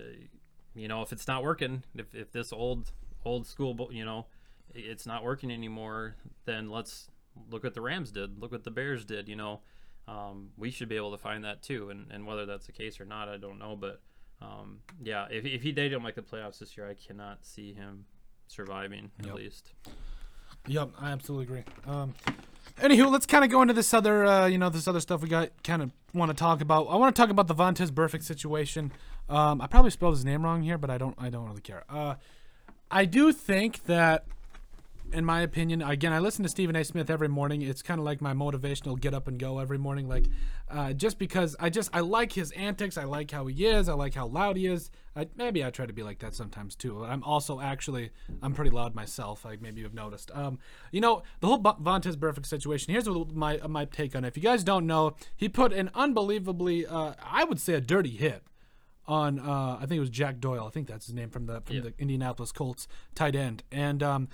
you know if it's not working if, if this old old school you know it's not working anymore then let's look what the Rams did look what the Bears did you know um, we should be able to find that too and, and whether that's the case or not I don't know but um, yeah if, if he they don't make the playoffs this year I cannot see him surviving yep. at least yep I absolutely agree um, Anywho, let's kind of go into this other, uh, you know, this other stuff we got kind of want to talk about. I want to talk about the Vontaze Burfict situation. Um, I probably spelled his name wrong here, but I don't, I don't really care. Uh, I do think that in my opinion, again, I listen to Stephen A. Smith every morning. It's kind of like my motivational get up and go every morning. Like, uh, just because I just I like his antics. I like how he is. I like how loud he is. I, maybe I try to be like that sometimes too. I'm also actually I'm pretty loud myself. Like maybe you've noticed. Um, you know the whole Vontaze Burfict situation. Here's my my take on it. If you guys don't know, he put an unbelievably, uh, I would say, a dirty hit on uh, I think it was Jack Doyle. I think that's his name from the from yeah. the Indianapolis Colts tight end. And um,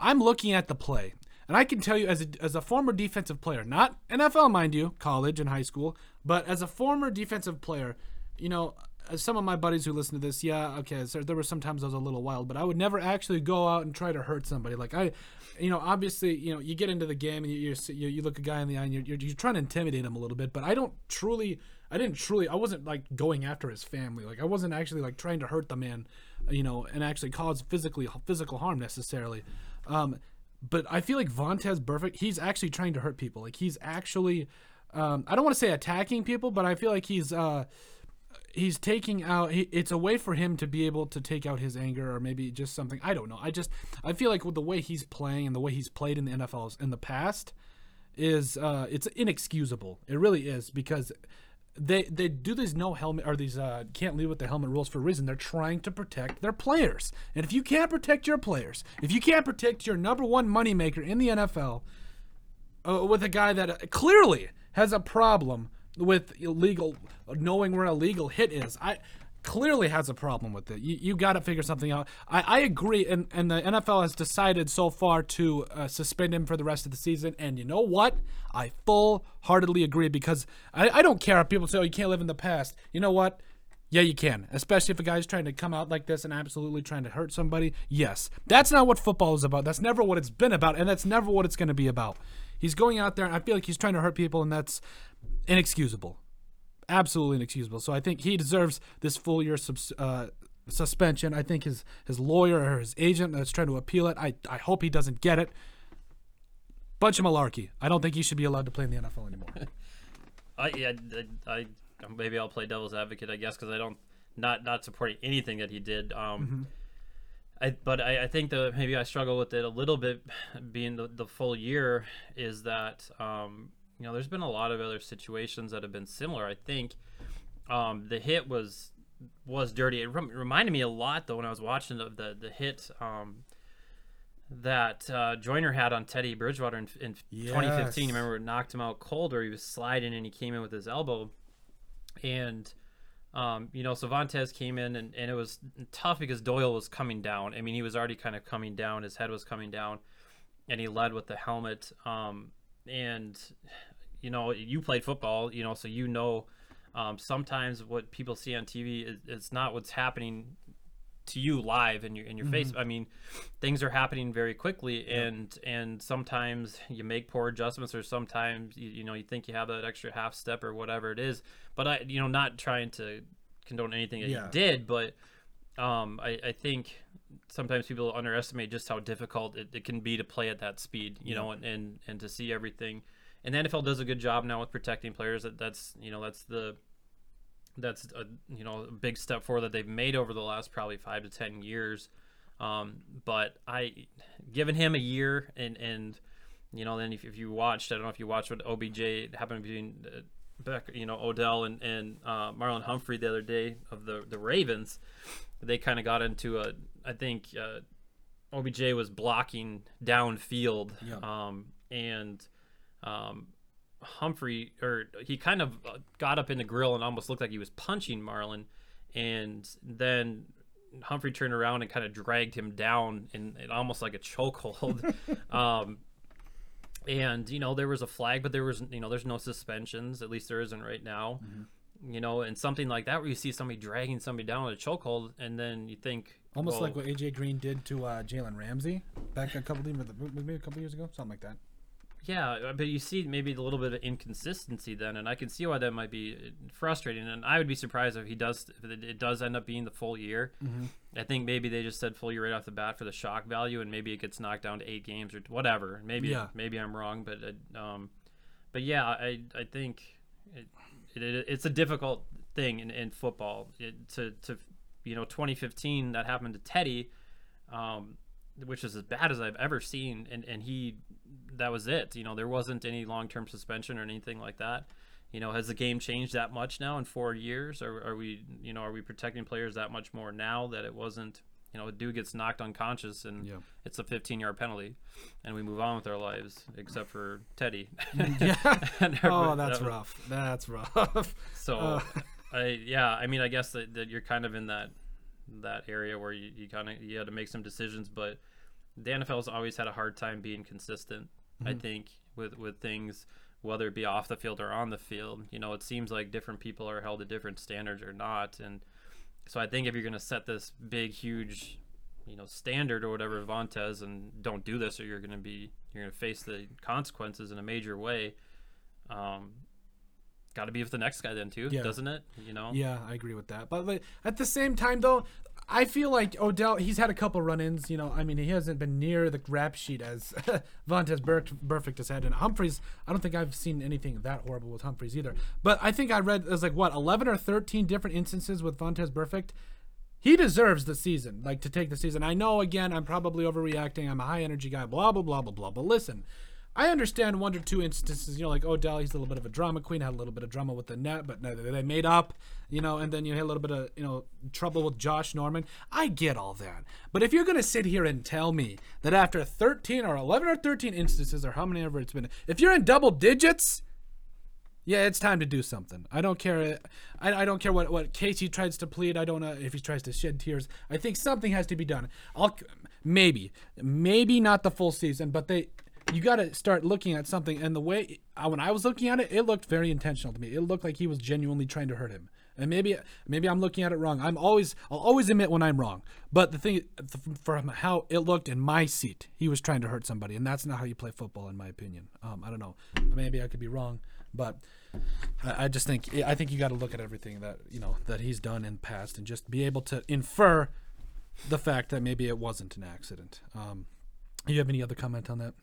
I'm looking at the play. And I can tell you, as a, as a former defensive player, not NFL, mind you, college and high school, but as a former defensive player, you know, some of my buddies who listen to this, yeah, okay, so there were sometimes I was a little wild, but I would never actually go out and try to hurt somebody. Like I, you know, obviously, you know, you get into the game and you you, you look a guy in the eye and you're, you're, you're trying to intimidate him a little bit, but I don't truly, I didn't truly, I wasn't like going after his family. Like I wasn't actually like trying to hurt the man, you know, and actually cause physically physical harm necessarily. Um, but I feel like Vontaze Burfict, he's actually trying to hurt people. Like he's actually, um, I don't want to say attacking people, but I feel like he's. Uh, he's taking out he, it's a way for him to be able to take out his anger or maybe just something i don't know i just i feel like with the way he's playing and the way he's played in the NFLs in the past is uh it's inexcusable it really is because they they do these no helmet or these uh can't leave with the helmet rules for a reason they're trying to protect their players and if you can't protect your players if you can't protect your number one moneymaker in the nfl uh, with a guy that clearly has a problem with illegal knowing where a legal hit is. I clearly has a problem with it. You, you got to figure something out. I, I agree, and, and the NFL has decided so far to uh, suspend him for the rest of the season. And you know what? I full heartedly agree because I, I don't care if people say, oh, you can't live in the past. You know what? Yeah, you can, especially if a guy's trying to come out like this and absolutely trying to hurt somebody. Yes, that's not what football is about. That's never what it's been about, and that's never what it's going to be about. He's going out there, and I feel like he's trying to hurt people, and that's inexcusable. Absolutely inexcusable. So I think he deserves this full year subs- uh, suspension. I think his his lawyer or his agent that's trying to appeal it. I I hope he doesn't get it. Bunch of malarkey. I don't think he should be allowed to play in the NFL anymore. I yeah I, I maybe I'll play devil's advocate I guess because I don't not not supporting anything that he did. Um, mm-hmm. I, but I, I, think that maybe I struggle with it a little bit, being the, the full year, is that um, you know, there's been a lot of other situations that have been similar. I think um, the hit was was dirty. It rem- reminded me a lot though when I was watching the the, the hit um, that uh, Joyner had on Teddy Bridgewater in, in yes. 2015. You remember it knocked him out cold, or he was sliding and he came in with his elbow, and um, you know, Vontaze came in and, and it was tough because Doyle was coming down. I mean, he was already kind of coming down. His head was coming down, and he led with the helmet. Um, and you know you played football you know so you know um, sometimes what people see on tv is it's not what's happening to you live in your in your mm-hmm. face i mean things are happening very quickly and and sometimes you make poor adjustments or sometimes you, you know you think you have that extra half step or whatever it is but i you know not trying to condone anything that yeah. you did but um, I, I think sometimes people underestimate just how difficult it, it can be to play at that speed, you yeah. know, and, and, and to see everything. And the NFL does a good job now with protecting players. That that's you know that's the that's a you know a big step forward that they've made over the last probably five to ten years. Um, but I, given him a year and and you know then if, if you watched, I don't know if you watched what OBJ happened between uh, Beck, you know Odell and and uh, Marlon Humphrey the other day of the the Ravens they kind of got into a. I think uh, OBJ was blocking downfield, yeah. um, and um, Humphrey or he kind of uh, got up in the grill and almost looked like he was punching Marlon, and then Humphrey turned around and kind of dragged him down in, in almost like a chokehold. um, and you know there was a flag, but there was you know there's no suspensions. At least there isn't right now. Mm-hmm you know, and something like that where you see somebody dragging somebody down with a chokehold, and then you think almost well, like what AJ Green did to uh, Jalen Ramsey back a couple maybe a couple years ago, something like that. Yeah, uh, but you see maybe a little bit of inconsistency then, and I can see why that might be uh, frustrating. And I would be surprised if he does if it does end up being the full year. Mm-hmm. I think maybe they just said full year right off the bat for the shock value, and maybe it gets knocked down to eight games or whatever. Maybe yeah. maybe I'm wrong, but uh, um, but yeah, I I think. It, it, it, it's a difficult thing in, in football it, to to you know 2015 that happened to Teddy, um, which is as bad as I've ever seen, and and he that was it. You know there wasn't any long term suspension or anything like that. You know, has the game changed that much now in four years? Or are we, you know, are we protecting players that much more now that it wasn't you know, a dude gets knocked unconscious and yeah. it's a 15 yard penalty, and we move on with our lives, except for Teddy. yeah. oh, that's that rough. That's rough. so, uh. I yeah, I mean, I guess that, that you're kind of in that that area where you, you kind of you had to make some decisions, but the NFL's always had a hard time being consistent. I Mm-hmm. think with with things, whether it be off the field or on the field. You know, it seems like different people are held to different standards or not, and so I think if you're going to set this big, huge, you know, standard or whatever, Vontaze, and don't do this, or you're going to be you're going to face the consequences in a major way. Um, got to be with the next guy then too, Yeah. doesn't it? You know. Yeah, I agree with that. But, but at the same time, though, I feel like Odell, he's had a couple run-ins. You know, I mean, he hasn't been near the rap sheet as Vontaze Burfict has had. And Humphreys, I don't think I've seen anything that horrible with Humphreys either. But I think I read there's like what 11 or 13 different instances with Vontaze Burfict. He deserves the season, like to take the season. I know, again, I'm probably overreacting. I'm a high energy guy, blah blah blah blah blah. But listen, I understand one or two instances, you know, like oh, Odell, he's a little bit of a drama queen, had a little bit of drama with the net, but they made up, you know, and then you had a little bit of, you know, trouble with Josh Norman. I get all that. But if you're going to sit here and tell me that after 13 or 11 or 13 instances, or how many ever it's been, if you're in double digits, yeah, it's time to do something. I don't care. I, I don't care what, what case he tries to plead. I don't know if he tries to shed tears. I think something has to be done. I'll maybe, maybe not the full season, but they you got to start looking at something. And the way uh, when I was looking at it, it looked very intentional to me. It looked like he was genuinely trying to hurt him. And maybe maybe I'm looking at it wrong. I'm always I'll always admit when I'm wrong. But the thing from how it looked in my seat, he was trying to hurt somebody, and that's not how you play football, in my opinion. Um, I don't know. Maybe I could be wrong, but I, I just think I think you got to look at everything that you know that he's done in the past and just be able to infer the fact that maybe it wasn't an accident. Um, you have any other comment on that?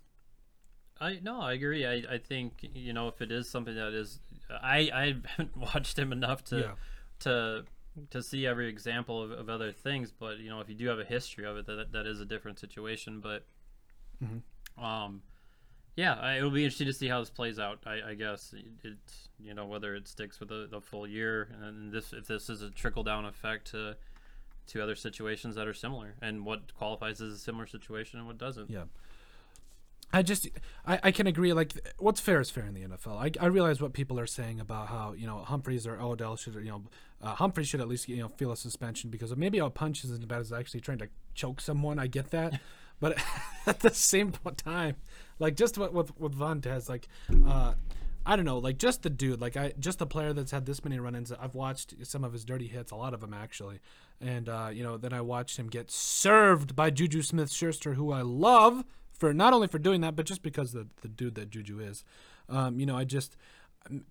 I no, I agree. I, I think you know if it is something that is, I I haven't watched him enough to Yeah. to to see every example of, of other things. But you know if you do have a history of it, that that is a different situation. But um, yeah, I, it'll be interesting to see how this plays out. I, I guess it, it's you know whether it sticks with the, the full year and this if this is a trickle down effect to to other situations that are similar and what qualifies as a similar situation and what doesn't. Yeah. I just I, I can agree like what's fair is fair in the NFL. I, I realize what people are saying about how you know Humphreys or Odell should you know uh, Humphreys should at least you know feel a suspension because maybe a punch isn't bad as actually trying to choke someone. I get that, but at the same time, like just what with with Vontaze, like uh, I don't know, like just the dude, like I just the player that's had this many run-ins. I've watched some of his dirty hits, a lot of them actually, and uh, you know then I watched him get served by Juju Smith-Schuster, who I love for not only for doing that, but just because the the dude that Juju is. Um, you know, I just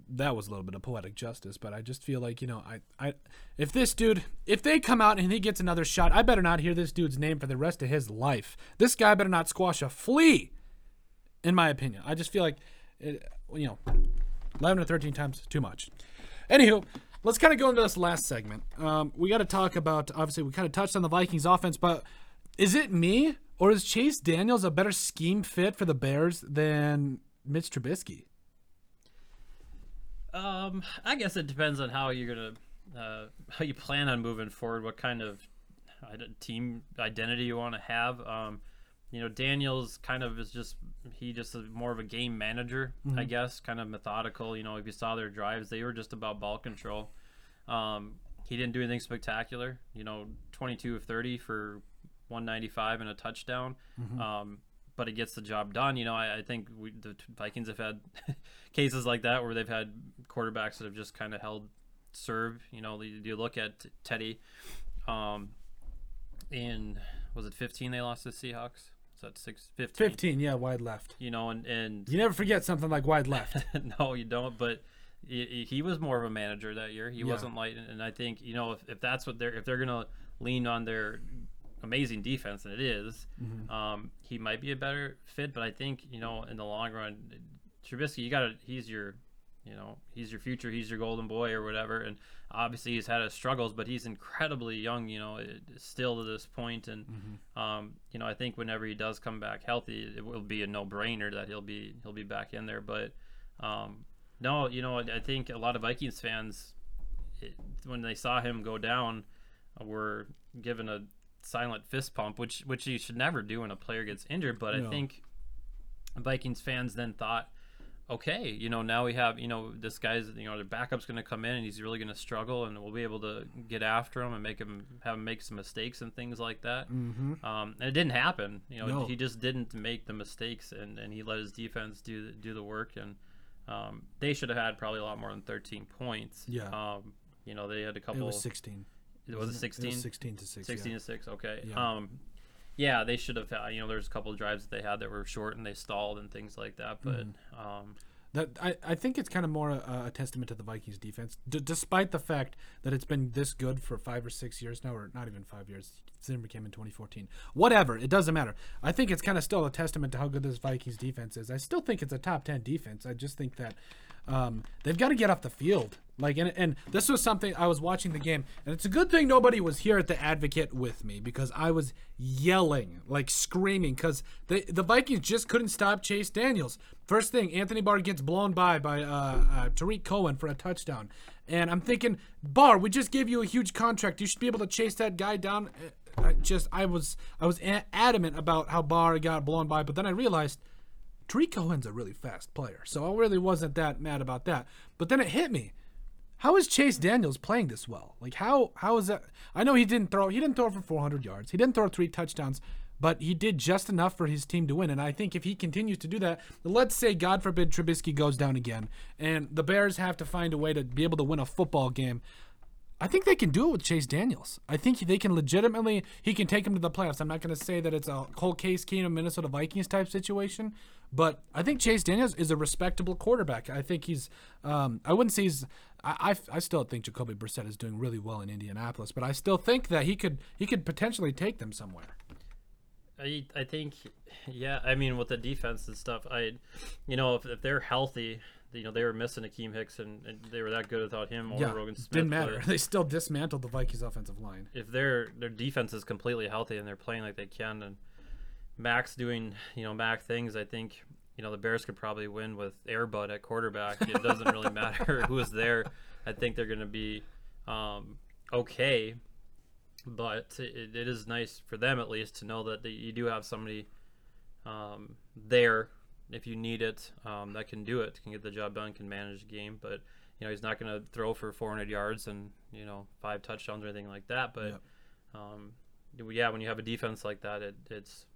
that was a little bit of poetic justice, but I just feel like you know, I, I, if this dude, if they come out and he gets another shot, I better not hear this dude's name for the rest of his life. This guy better not squash a flea, in my opinion. I just feel like, it, you know, eleven or thirteen times too much. Anywho, let's kind of go into this last segment. Um, we got to talk about obviously we kind of touched on the Vikings offense, but is it me or is Chase Daniels a better scheme fit for the Bears than Mitch Trubisky? Um, I guess it depends on how you're gonna, uh, how you plan on moving forward. What kind of team identity you want to have. Um, you know, Daniels kind of is just he just is more of a game manager, I guess, kind of methodical. You know, if you saw their drives, they were just about ball control. Um, he didn't do anything spectacular. You know, 22 of 30 for 195 and a touchdown. Um, but it gets the job done. You know, I, I think we, the Vikings have had cases like that where they've had quarterbacks that have just kind of held serve. You know, you, you look at Teddy. Um, in was it 15 they lost to the Seahawks? Is that six, 15? 15, yeah, wide left. You know, and and You never forget something like wide left. no, you don't. But he, he was more of a manager that year. He Yeah. wasn't like, and I think you know if, if that's what they're if they're gonna lean on their amazing defense, and it is, Mm-hmm. um, he might be a better fit. But I think you know in the long run, Trubisky, you got to he's your you know he's your future he's your golden boy or whatever and obviously he's had his struggles but he's incredibly young you know still to this point and um, you know i think whenever he does come back healthy it will be a no-brainer that he'll be he'll be back in there but um, no you know i think a lot of vikings fans it, when they saw him go down were given a silent fist pump which which you should never do when a player gets injured but No. i think Vikings fans then thought, okay, you know, now we have, you know, this guy's, you know, their backup's going to come in and he's really going to struggle, and we'll be able to get after him and make him have him make some mistakes and things like that. Mm-hmm. Um, and it didn't happen. You know, No. he just didn't make the mistakes, and, and he let his defense do the- do the work. And um, they should have had probably a lot more than 13 points. Yeah. Um, you know, they had a couple. It was 16. Was it 16? 16 to 6. 16 yeah. to 6 okay Yeah. um yeah they should have had you know there's a couple of drives that they had that were short and they stalled and things like that but Mm-hmm. um That I, I think it's kind of more a, a testament to the Vikings defense, D- despite the fact that it's been this good for five or six years now, or not even five years. Zimmer came in 2014. Whatever, it doesn't matter. I think it's kind of still a testament to how good this Vikings defense is. I still think it's a top 10 defense. I just think that um, they've got to get off the field. Like, and, and this was something I was watching the game, and it's a good thing nobody was here at the Advocate with me because I was yelling, like screaming, because the the Vikings just couldn't stop Chase Daniels. First thing, Anthony Barr gets blown by by uh, uh, Tarik Cohen for a touchdown, and I'm thinking, Barr, we just gave you a huge contract. You should be able to chase that guy down. Uh, I just I was I was adamant about how Barr got blown by, but then I realized. Tarik Cohen's a really fast player, so I really wasn't that mad about that. But then it hit me. How is Chase Daniels playing this well? Like how how is that? I know he didn't throw he didn't throw for 400 yards. He didn't throw three touchdowns, but he did just enough for his team to win. And I think if he continues to do that, let's say God forbid Trubisky goes down again, and the Bears have to find a way to be able to win a football game. I think they can do it with Chase Daniels. I think they can legitimately. He can take him to the playoffs. I'm not going to say that it's a whole case Keenum Minnesota Vikings type situation, but I think Chase Daniels is a respectable quarterback. I think he's. Um, I wouldn't say he's. I, I, I still think Jacoby Brissett is doing really well in Indianapolis, but I still think that he could he could potentially take them somewhere. I, I think yeah i mean with the defense and stuff i you know if, if they're healthy you know they were missing Akiem Hicks and, and they were that good without him or yeah, Roquan Smith didn't matter. They still dismantled the Vikings offensive line. if their their defense is completely healthy and they're playing like they can and Max doing you know Mack things I think you know the Bears could probably win with Airbud at quarterback it doesn't really matter who is there I think they're going to be um, okay but it, it is nice for them at least to know that they, you do have somebody um, there if you need it um, that can do it can get the job done can manage the game but you know he's not going to throw for 400 yards and you know five touchdowns or anything like that but Yep. um, yeah when you have a defense like that it, it's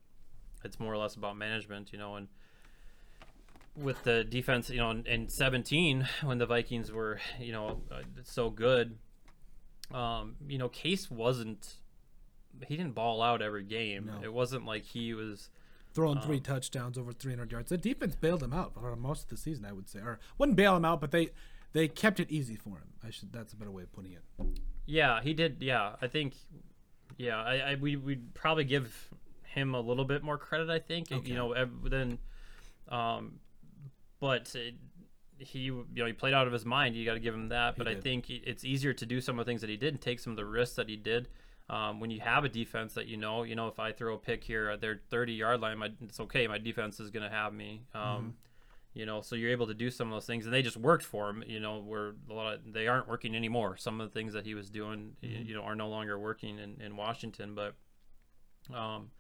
it's more or less about management you know and with the defense you know in, in 17 when the vikings were you know uh, so good um, you know case wasn't he didn't ball out every game No. it wasn't like he was throwing three touchdowns over 300 yards. The defense bailed him out for most of the season, I would say, or wouldn't bail him out, but they they kept it easy for him. I should that's a better way of putting it. Yeah, he did. Yeah, I think. Yeah, I, I we would probably give him a little bit more credit. I think Okay. you know then, um, but it, he you know he played out of his mind. You got to give him that. But I think it's easier to do some of the things that he did and take some of the risks that he did. Um, when you have a defense that you know, you know, if I throw a pick here at their 30 yard line, my, it's okay. My defense is going to have me. Um, you know so you're able to do some of those things and they just worked for him you know where a lot of they aren't working anymore some of the things that he was doing y- you know are no longer working in, in washington but um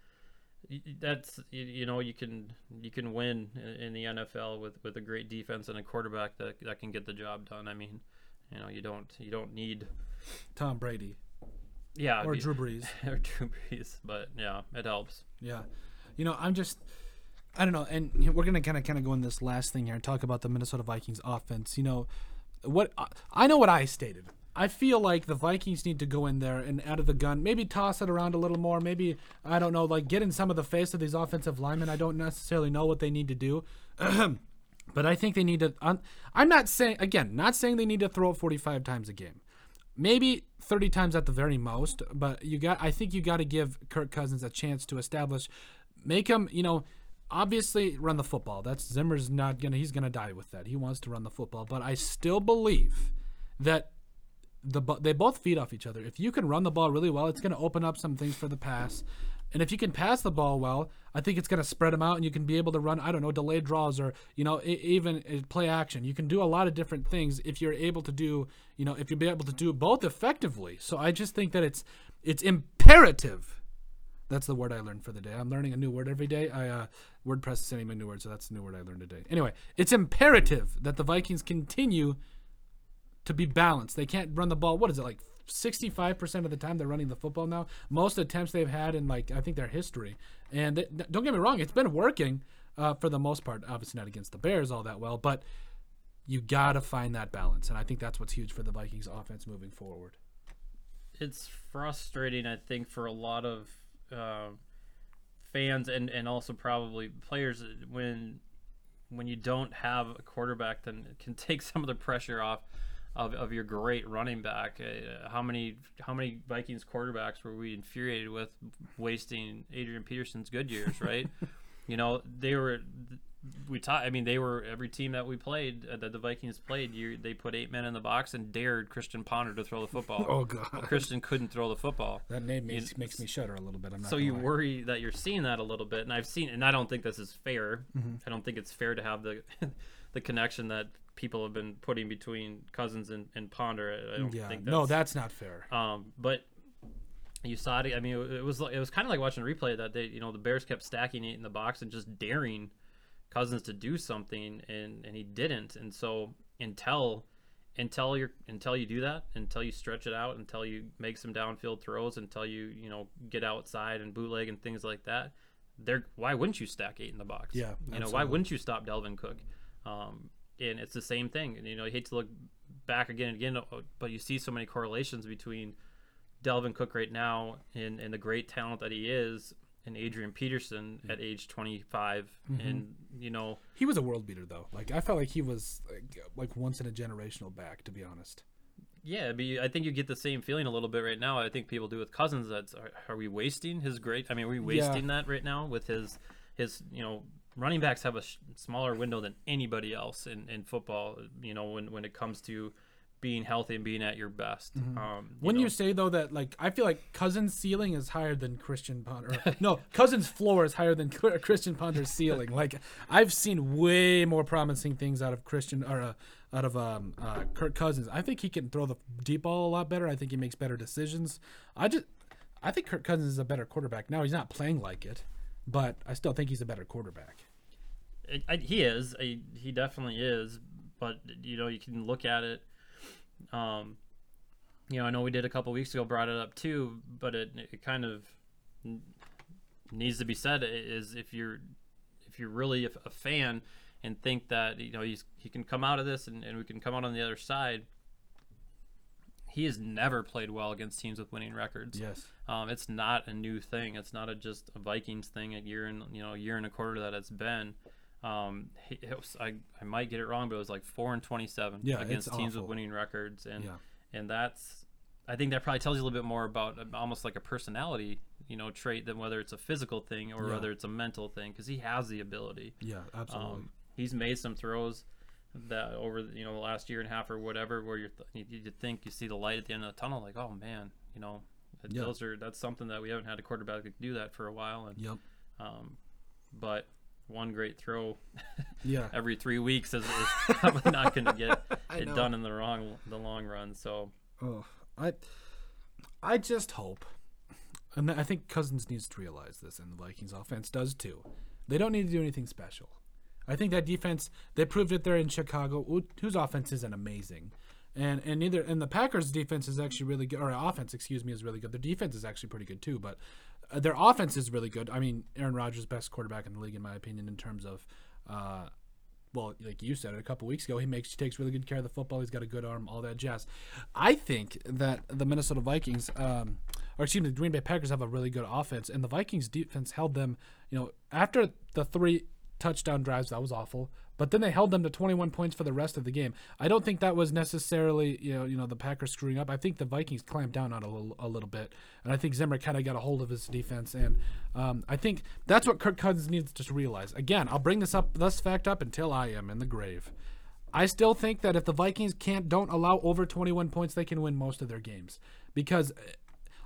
that's you know you can you can win in, in the nfl with with a great defense and a quarterback that, that can get the job done i mean you know you don't you don't need Tom Brady yeah or be- Drew Brees. or Drew Brees, but yeah it helps Yeah, you know, I'm just, I don't know, and we're gonna kind of kind of go in this last thing here and talk about the Minnesota Vikings offense. You know, what I- I know what I stated. I feel like the Vikings need to go in there and out of the gun, maybe toss it around a little more. Maybe I don't know, like get in some of the face of these offensive linemen. I don't necessarily know what they need to do. But I think they need to. I'm, I'm not saying again, not saying they need to throw it 45 times a game. Maybe 30 times at the very most. But you got. I think you got to give Kirk Cousins a chance to establish, make him. You know, obviously run the football. That's Zimmer's not gonna. He's gonna die with that. He wants to run the football. But I still believe that the they both feed off each other. If you can run the ball really well, it's to open up some things for the pass. And if you can pass the ball well, I think it's going to spread them out, and you can be able to run. I don't know, delayed draws or you know even uh, play action. You can do a lot of different things if you're able to do you know if you're able to do both effectively. So I just think that it's it's imperative That's the word I learned for the day. I'm learning a new word every day. I uh, WordPress is sending me a new word, so that's the new word I learned today. Anyway, it's imperative that the Vikings continue to be balanced. They can't run the ball. What is it like? 65% of the time they're running the football now. Most attempts they've had in like I think their history. And they, don't get me wrong, it's been working uh, for the most part. Obviously not against the Bears all that well, but you got to find that balance. And I think that's what's huge for the Vikings offense moving forward. It's frustrating, I think, for a lot of uh, fans and, and also probably players when when you don't have a quarterback, then it can take some of the pressure off of, of your great running back. Uh, how many how many Vikings quarterbacks were we infuriated with wasting Adrian Peterson's good years, right? you know, they were we taught. I mean, they were every team that we played uh, that the Vikings played. You, they put eight men in the box and dared Christian Ponder to throw the football. oh God, well, Christian couldn't throw the football. That name makes, you, makes me shudder a little bit. I'm not so you lie. worry that you're seeing that a little bit, and I've seen, and I don't think this is fair. Mm-hmm. I don't think it's fair to have the the connection that people have been putting between Cousins and, and Ponder. I don't yeah, think that's, no, that's not fair. Um, but you saw it. I mean, it was it was kind of like watching a replay that day. You know, the Bears kept stacking it in the box and just daring Cousins to do something, and and he didn't. And so until until you until you do that, until you stretch it out, until you make some downfield throws, until you you know get outside and bootleg and things like that, there why wouldn't you stack eight in the box? Yeah, you know why wouldn't you stop Dalvin Cook? Um, and it's the same thing. And you know, you hate to look back again and again, but you see so many correlations between Dalvin Cook right now and, and the great talent that he is and Adrian Peterson at age 25 mm-hmm. and you know he was a world beater though like I felt like he was like, like once in a generational back to be honest yeah but I think you get the same feeling a little bit right now I think people do with Cousins that's are, are we wasting his great I mean are we wasting yeah. that right now with his his you know running backs have a sh- smaller window than anybody else in, in football you know when, when it comes to being healthy and being at your best. Mm-hmm. Um, you when know. you say though that like I feel like Cousins' ceiling is higher than Christian Ponder. no, Cousins' floor is higher than Christian Ponder's ceiling. Like I've seen way more promising things out of Christian or uh, out of um, uh, Kirk Cousins. I think he can throw the deep ball a lot better. I think he makes better decisions. I just I think Kirk Cousins is a better quarterback. Now he's not playing like it, but I still think he's a better quarterback. I, he is. I, he definitely is. But you know, you can look at it um, you know, I know we did a couple weeks ago, brought it up too, but it, it kind of needs to be said is if you're if you're really a, a fan and think that you know he's he can come out of this and, and we can come out on the other side he has never played well against teams with winning records. Yes, um, it's not a new thing. It's not a, just a Vikings thing. A year and you know, a year and a quarter that it's been. Um, he, was, I, I might get it wrong, but it was like four and twenty-seven yeah, against teams awful. with winning records, and yeah. and that's I think that probably tells you a little bit more about uh, almost like a personality, you know, trait than whether it's a physical thing or Yeah. whether it's a mental thing, because he has the ability. Yeah, absolutely. Um, he's made some throws that over you know the last year and a half or whatever, where you're th- you, you think you see the light at the end of the tunnel, like oh man, you know, Yeah. those are that's something that we haven't had a quarterback do that for a while, and yep. um, but one great throw Yeah. every three weeks is, is probably not going to get it know. done in the wrong the long run. So Oh, I, I just hope, and I think Cousins needs to realize this, and the Vikings offense does too. They don't need to do anything special. I think that defense they proved it there in Chicago, whose offense isn't amazing, and and neither and the Packers' defense is actually really good, or offense, excuse me, is really good. Their defense is actually pretty good too, but their offense is really good. I mean, Aaron Rodgers, best quarterback in the league in my opinion, in terms of. Uh, well, like you said a couple weeks ago, he makes he takes really good care of the football. He's got a good arm, all that jazz. I think that the Minnesota Vikings, um, or excuse me, the Green Bay Packers have a really good offense, and the Vikings defense held them. You know, after the three touchdown drives, that was awful. But then they held them to 21 points for the rest of the game. I don't think that was necessarily you know you know the Packers screwing up. I think the Vikings clamped down on a little, a little bit, and I think Zimmer kind of got a hold of his defense, and um, I think that's what Kirk Cousins needs to realize. Again, I'll bring this up, this fact up until I am in the grave. I still think that if the Vikings can't don't allow over 21 points, they can win most of their games because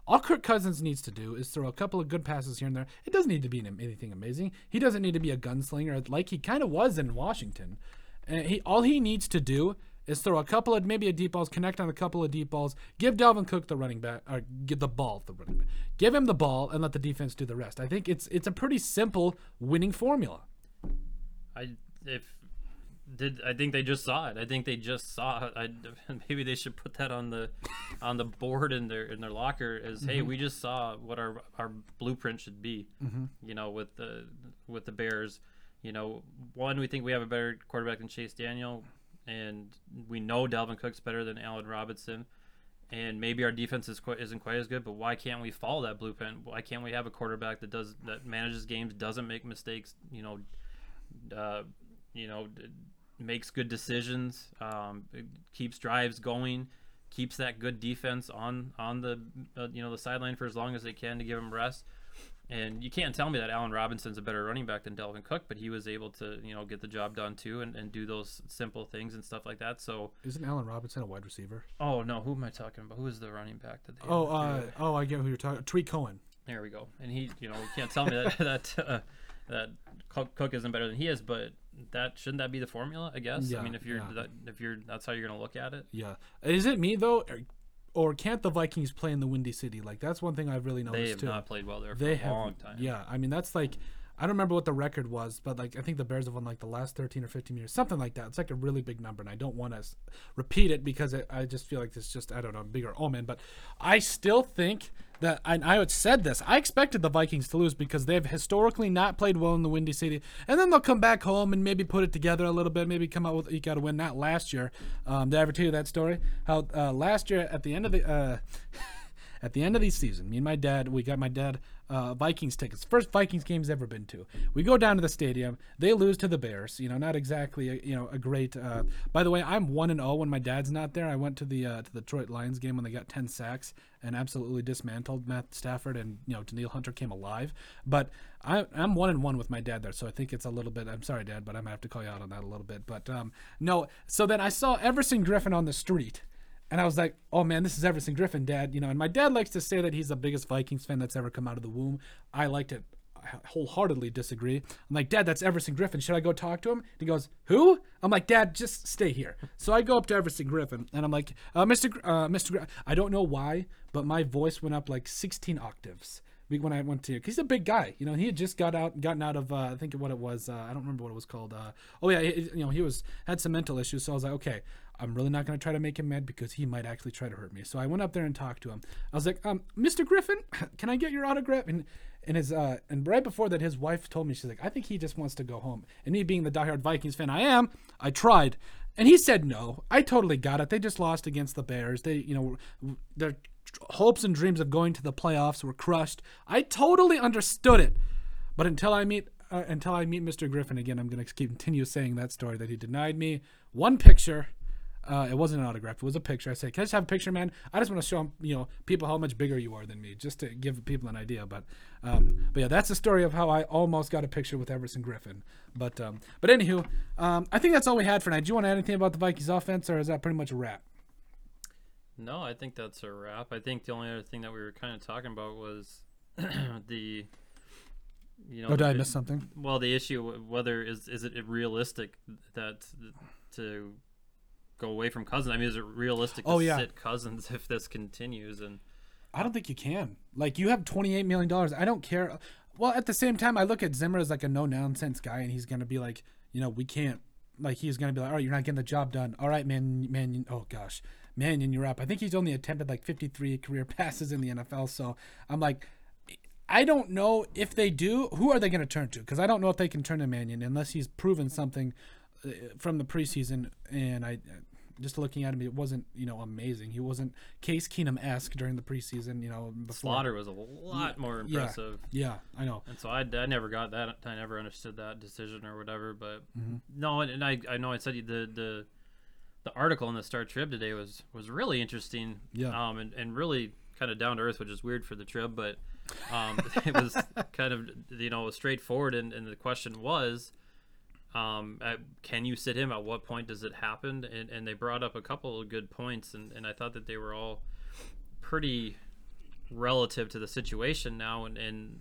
all Kirk Cousins needs to do is throw a couple of good passes here and there. It doesn't need to be anything amazing. He doesn't need to be a gunslinger like he kind of was in Washington. And he all he needs to do is throw a couple of maybe a deep balls, connect on a couple of deep balls, give Dalvin Cook the running back, or give the ball the running back, give him the ball, and let the defense do the rest. I think it's it's a pretty simple winning formula. I if did I think they just saw it. I think they just saw it. I, maybe they should put that on the on the board in their in their locker as hey, we just saw what our our blueprint should be. You know, with the with the Bears. You know, one we think we have a better quarterback than Chase Daniel, and we know Dalvin Cook's better than Allen Robinson. And maybe our defense is quite, isn't quite as good, but why can't we follow that blueprint? Why can't we have a quarterback that does that manages games, doesn't make mistakes? You know, uh, you know, makes good decisions, um, keeps drives going, keeps that good defense on on the uh, you know the sideline for as long as they can to give him rest. And you can't tell me that Allen Robinson's a better running back than Dalvin Cook, but he was able to you know get the job done too and, and do those simple things and stuff like that. So Isn't Allen Robinson a wide receiver? oh no, who am I talking about? Who is the running back that they? Oh, uh, oh, I get who you're talking. Tweet Cohen. There we go. And he, you know, you can't tell me that that uh, that Cook, isn't better than he is, but that shouldn't that be the formula? I guess. Yeah, I mean, if you're yeah. that, if you're that's how you're gonna look at it. Yeah. Is it me though, or, or can't the Vikings play in the Windy City? Like that's one thing I've really noticed They have too. not played well there for they a have long time. Yeah, I mean that's like I don't remember what the record was, but like I think the Bears have won like the last 13 or 15 years, something like that. It's like a really big number, and I don't want to repeat it because it, I just feel like it's just I don't know a bigger omen. But I still think that I had said this. I expected the Vikings to lose because they've historically not played well in the Windy City, and then they'll come back home and maybe put it together a little bit, maybe come out with you got to win. Not last year. Um, did I ever tell you that story? How uh, last year at the end of the. Uh, at the end of the season, me and my dad, we got my dad uh, Vikings tickets. First Vikings game he's ever been to. We go down to the stadium. They lose to the Bears. You know, not exactly a, you know a great. Uh, by the way, I'm one and zero when my dad's not there. I went to the uh, to the Detroit Lions game when they got ten sacks and absolutely dismantled Matt Stafford and you know Danielle Hunter came alive. But I, I'm one and one with my dad there, so I think it's a little bit. I'm sorry, Dad, but I'm gonna have to call you out on that a little bit. But um, no. So then I saw Everson Griffen on the street. And I was like, oh man, this is Everson Griffen, Dad. You know, and my dad likes to say that he's the biggest Vikings fan that's ever come out of the womb. I like to wholeheartedly disagree. I'm like, Dad, that's Everson Griffen. Should I go talk to him? And He goes, Who? I'm like, Dad, just stay here. So I go up to Everson Griffen and I'm like, uh, Mr. Gr- uh, Mr. Gr- I don't know why, but my voice went up like 16 octaves when I went to. Cause he's a big guy, you know. He had just got out, gotten out of. Uh, I think what it was. Uh, I don't remember what it was called. Uh, oh yeah, you know, he was had some mental issues. So I was like, okay, I'm really not going to try to make him mad because he might actually try to hurt me. So I went up there and talked to him. I was like, um, Mr. Griffen, can I get your autograph? And and his uh, and right before that, his wife told me she's like, I think he just wants to go home. And me being the diehard Vikings fan I am, I tried. And he said no. I totally got it. They just lost against the Bears. They, you know, their hopes and dreams of going to the playoffs were crushed. I totally understood it. But until I meet uh, until I meet Mr. Griffen again, I'm going to continue saying that story that he denied me one picture. Uh, it wasn't an autograph. It was a picture. I said, "Can I just have a picture, man? I just want to show you know people how much bigger you are than me, just to give people an idea." But, um, but yeah, that's the story of how I almost got a picture with Everson Griffen. But, um, but anywho, um, I think that's all we had for tonight. Do you want to add anything about the Vikings offense, or is that pretty much a wrap? No, I think that's a wrap. I think the only other thing that we were kind of talking about was the you know Oh, did I miss something? well the issue whether is is it realistic that to go away from Cousins? I mean, is it realistic to Oh, yeah. sit Cousins if this continues? And I don't think you can. Like you have twenty eight million dollars. I don't care. Well, at the same time, I look at Zimmer as like a no nonsense guy, and he's gonna be like, you know, we can't. Like he's gonna be like, all right, you're not getting the job done. All right, man, man. Oh gosh, Mannion, you're up. I think he's only attempted like 53 career passes in the NFL. So I'm like, I don't know if they do. Who are they going to turn to? Because I don't know if they can turn to Mannion unless he's proven something uh, from the preseason. And I, just looking at him, it wasn't you know amazing. He wasn't Case Keenum esque during the preseason. You know, before. Sloter was a lot more impressive. Yeah, I know. And so I, I never got that. I never understood that decision or whatever. But Mm-hmm. no, and, and I I know I said the the the article in the Star Trib today was was really interesting. Yeah. Um, and, and really kind of down to earth, which is weird for the Trib, but um, it was kind of you know straightforward. And, and the question was, um, at, can you sit him? At what point does it happen? And and they brought up a couple of good points, and and I thought that they were all pretty relative to the situation now and, and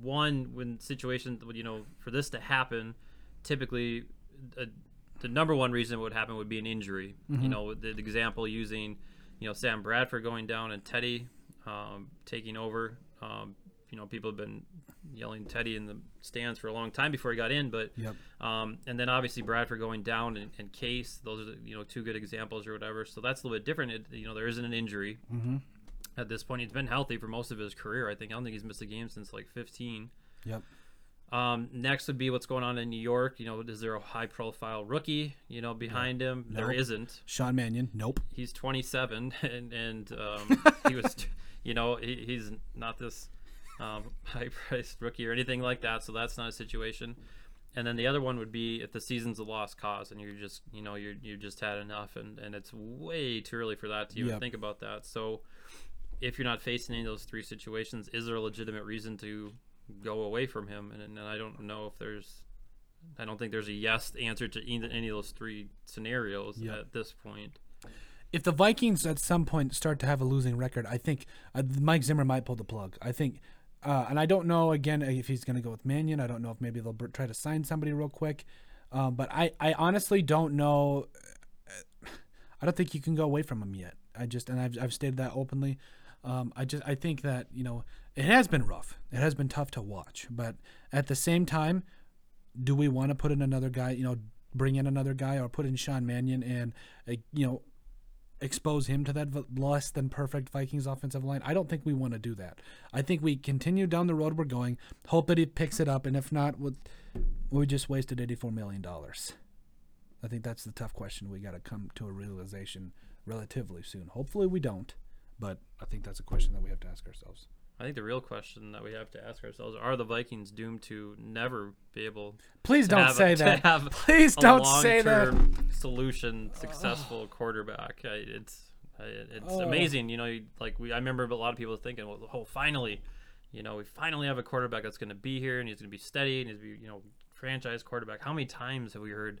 one when situations you know for this to happen typically a the number one reason it would happen would be an injury. You know, the, the example using, you know, Sam Bradford going down and Teddy um, taking over. Um, you know, people have been yelling Teddy in the stands for a long time before he got in, but Yep. um, and then obviously Bradford going down and, and Case. Those are the, you know two good examples or whatever. So that's a little bit different. It, you know, there isn't an injury Mm-hmm. at this point. He's been healthy for most of his career. I think I don't think he's missed a game since like 15. Yep. Um, next would be what's going on in New York. You know, is there a high-profile rookie? You know, behind him? There isn't. Sean Mannion. Nope. He's 27, and and um, he was, you know, he, he's not this um, high-priced rookie or anything like that. So that's not a situation. And then the other one would be if the season's a lost cause and you're just, you know, you're you just had enough, and and it's way too early for that to even Yep. think about that. So if you're not facing any of those three situations, is there a legitimate reason to go away from him? And, and I don't know if there's, I don't think there's a yes answer to any of those three scenarios Yep. at this point. if the Vikings at some point start to have a losing record, I think uh, Mike Zimmer might pull the plug. I think, uh, and I don't know again if he's going to go with Mannion. I don't know if maybe they'll try to sign somebody real quick. Um, but I, I honestly don't know. I don't think you can go away from him yet. I just and I've, I've stated that openly. Um, I just I think that you know it has been rough. It has been tough to watch. But at the same time, do we want to put in another guy? You know, bring in another guy or put in Sean Mannion and uh, you know expose him to that v- less than perfect Vikings offensive line. I don't think we want to do that. I think we continue down the road we're going, hope that he picks it up, and if not, we we just wasted eighty-four million dollars. I think that's the tough question. We got to come to a realization relatively soon. Hopefully, we don't, but I think that's a question that we have to ask ourselves. I think the real question that we have to ask ourselves: Are the Vikings doomed to never be able Please to don't have, say a, that. have Please a don't say that. solution, successful quarterback? I, it's I, it's Oh. amazing. You know, like we, I remember a lot of people thinking, "Well, oh, finally, you know, we finally have a quarterback that's going to be here and he's going to be steady and he's going to be, you know, franchise quarterback." How many times have we heard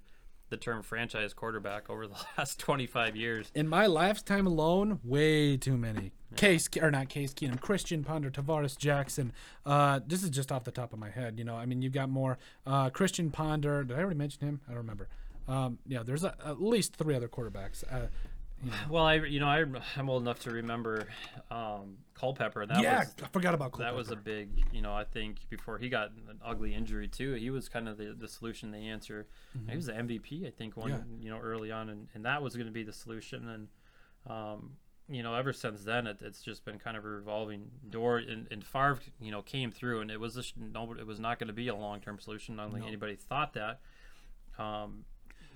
the term franchise quarterback over the last 25 years? In my lifetime alone, way too many. Case or not Case Keenum, Christian Ponder, Tarvaris Jackson. Uh, this is just off the top of my head. You know, I mean, you've got more. Uh, Christian Ponder. Did I already mention him? I don't remember. Um, yeah, there's a, at least three other quarterbacks. Uh, you know. Well, I, you know, I, I'm old enough to remember um, Culpepper. That yeah, was I forgot about that was a big, you know, I think before he got an ugly injury too, he was kind of the, the solution, the answer. He was the MVP, I think, one, Yeah. you know, early on, and, and that was going to be the solution. And, um, you know, ever since then, it, it's just been kind of a revolving door. And, and Favre, you know, came through, and it was just, no, it was not going to be a long term solution. I don't think No. anybody thought that. Um,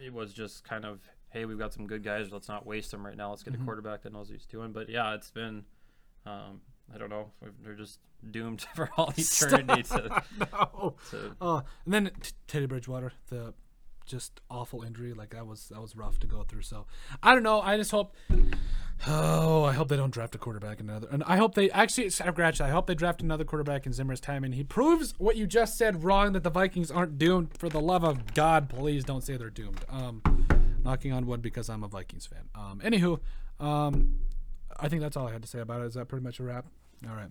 it was just kind of, hey, we've got some good guys. Let's not waste them right now. Let's get Mm-hmm. a quarterback that knows what he's doing. But yeah, it's been, um, I don't know. They're just doomed for all eternity to, no. to Oh, and then t- Teddy Bridgewater, the just awful injury. Like that was that was rough to go through. So I don't know. I just hope. Oh, I hope they don't draft a quarterback another. And I hope they actually that. I hope they draft another quarterback in Zimmer's time, and he proves what you just said wrong. That the Vikings aren't doomed. For the love of God, please don't say they're doomed. Um, knocking on wood because I'm a Vikings fan. Um, anywho, um, I think that's all I had to say about it. Is that pretty much a wrap? All right.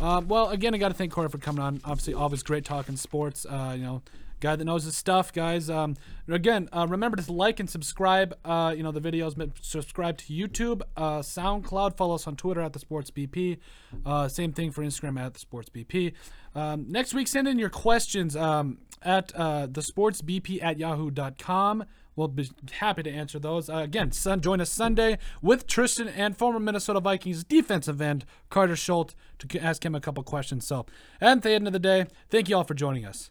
Um, well, again, I got to thank Corey for coming on. Obviously, always great talking sports. Uh, you know, guy that knows his stuff, guys. Um, again, uh, remember to like and subscribe. Uh, you know the videos. Subscribe to YouTube, uh, SoundCloud. Follow us on Twitter at the Sports BP. Uh, same thing for Instagram at the Sports BP. Um, next week, send in your questions um, at uh, the Sports BP at yahoo.com. We'll be happy to answer those. Uh, again, son, join us Sunday with Tristan and former Minnesota Vikings defensive end Carter Schultz to ask him a couple questions. So, at the end of the day, thank you all for joining us.